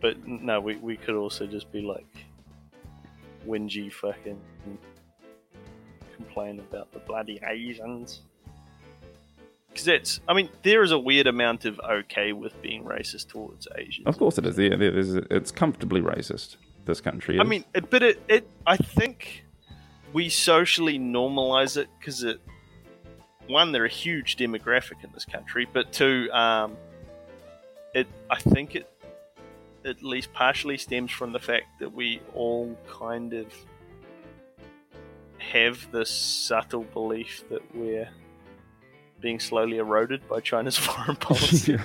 but no, we, we could also just be like whingy fucking complain about the bloody Asians. Because that's, I mean, there is a weird amount of okay with being racist towards Asians. Of course it is. Yeah, there- there's, it's comfortably racist. This country is. I mean, it, but it, it, I think we socially normalize it because it, one, they're a huge demographic in this country, but two, um, it, I think it, at least partially stems from the fact that we all kind of have this subtle belief that we're being slowly eroded by China's foreign policy. yeah.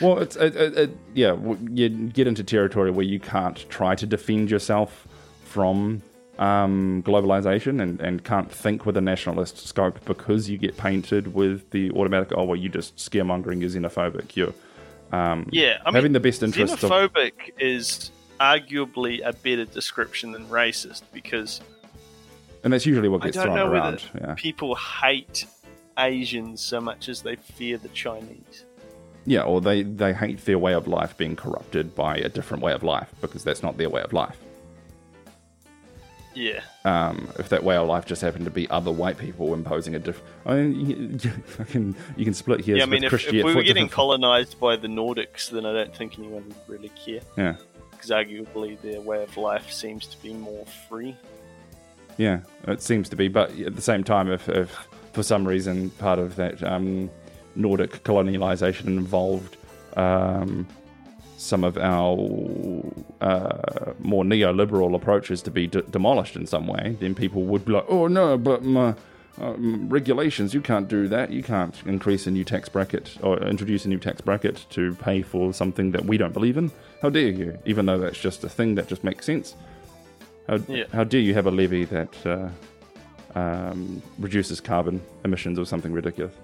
Well, it's it, it, it, yeah. You get into territory where you can't try to defend yourself from um, globalization and, and can't think with a nationalist scope because you get painted with the automatic. Oh well, you just scaremongering, you're xenophobic. You're um, yeah, I mean, having the best interests of xenophobic is arguably a better description than racist because and that's usually what gets thrown around. Yeah. people hate Asians so much as they fear the Chinese. yeah, or they they hate their way of life being corrupted by a different way of life because that's not their way of life. Yeah, um, if that way of life just happened to be other white people imposing a different. I mean, you, you can you can split here. yeah. I mean, if, if we were getting different- colonized by the Nordics, then I don't think anyone would really care yeah, because arguably their way of life seems to be more free. Yeah, it seems to be. But at the same time, if, if for some reason part of that um, Nordic colonialization involved um, some of our uh, more neoliberal approaches to be d- demolished in some way, then people would be like, "Oh no, but my um, regulations, you can't do that. You can't increase a new tax bracket or introduce a new tax bracket to pay for something that we don't believe in. How dare you? Even though that's just a thing that just makes sense. How, Yeah. how dare you have a levy that uh, um, reduces carbon emissions or something ridiculous?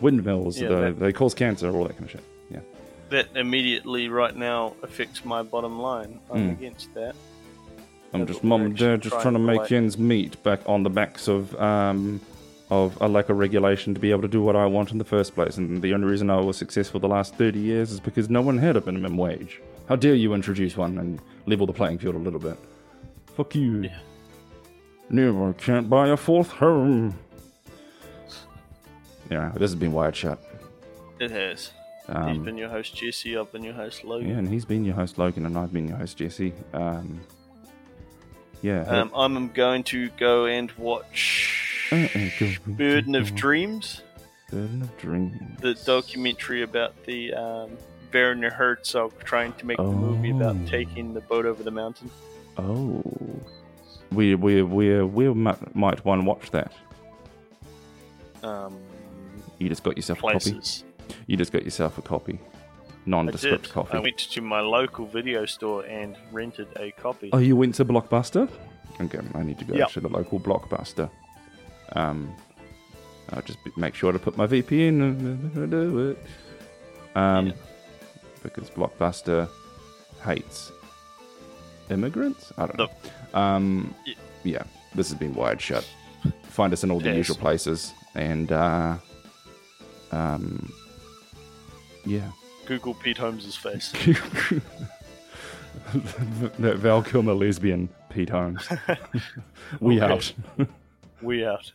Windmills, Yeah, the, that- they cause cancer, all that kind of shit. Yeah. That immediately, right now, affects my bottom line. I'm Hmm. against that. I'm Yeah, just we're and dad just trying to make like- ends meet back on the backs of um of a lack of regulation to be able to do what I want in the first place. And the only reason I was successful the last thirty years is because no one had a minimum wage. How dare you introduce one and level the playing field a little bit? Fuck you. Yeah. No, I can't buy a fourth home. Yeah, this has been wired shut. It has. He's Um, been your host Jesse. I've been your host Logan. yeah, and he's been your host Logan, and I've been your host Jesse. Um, yeah. Um, I'm going to go and watch Burden of Dreams, Burden of Dreams. the documentary about the um, Werner Herzog trying to make the movie about Oh. taking the boat over the mountain. Oh, we we we we might, want to watch that. Um, You just got yourself a copy. You just got yourself a copy, I nondescript did. copy. I went to my local video store and rented a copy. Oh, you went to Blockbuster? Okay, I need to go Yep. to the local Blockbuster. Um, I'll just make sure to put my VPN and do it. Um, Yeah. Because Blockbuster hates immigrants. I don't know. No. Um, Yeah. this has been wired shut. Find us in all the Yes. usual places, and uh, um, yeah. Google Pete Holmes' face. that Val Kilmer lesbian Pete Holmes. we Okay. out. we out.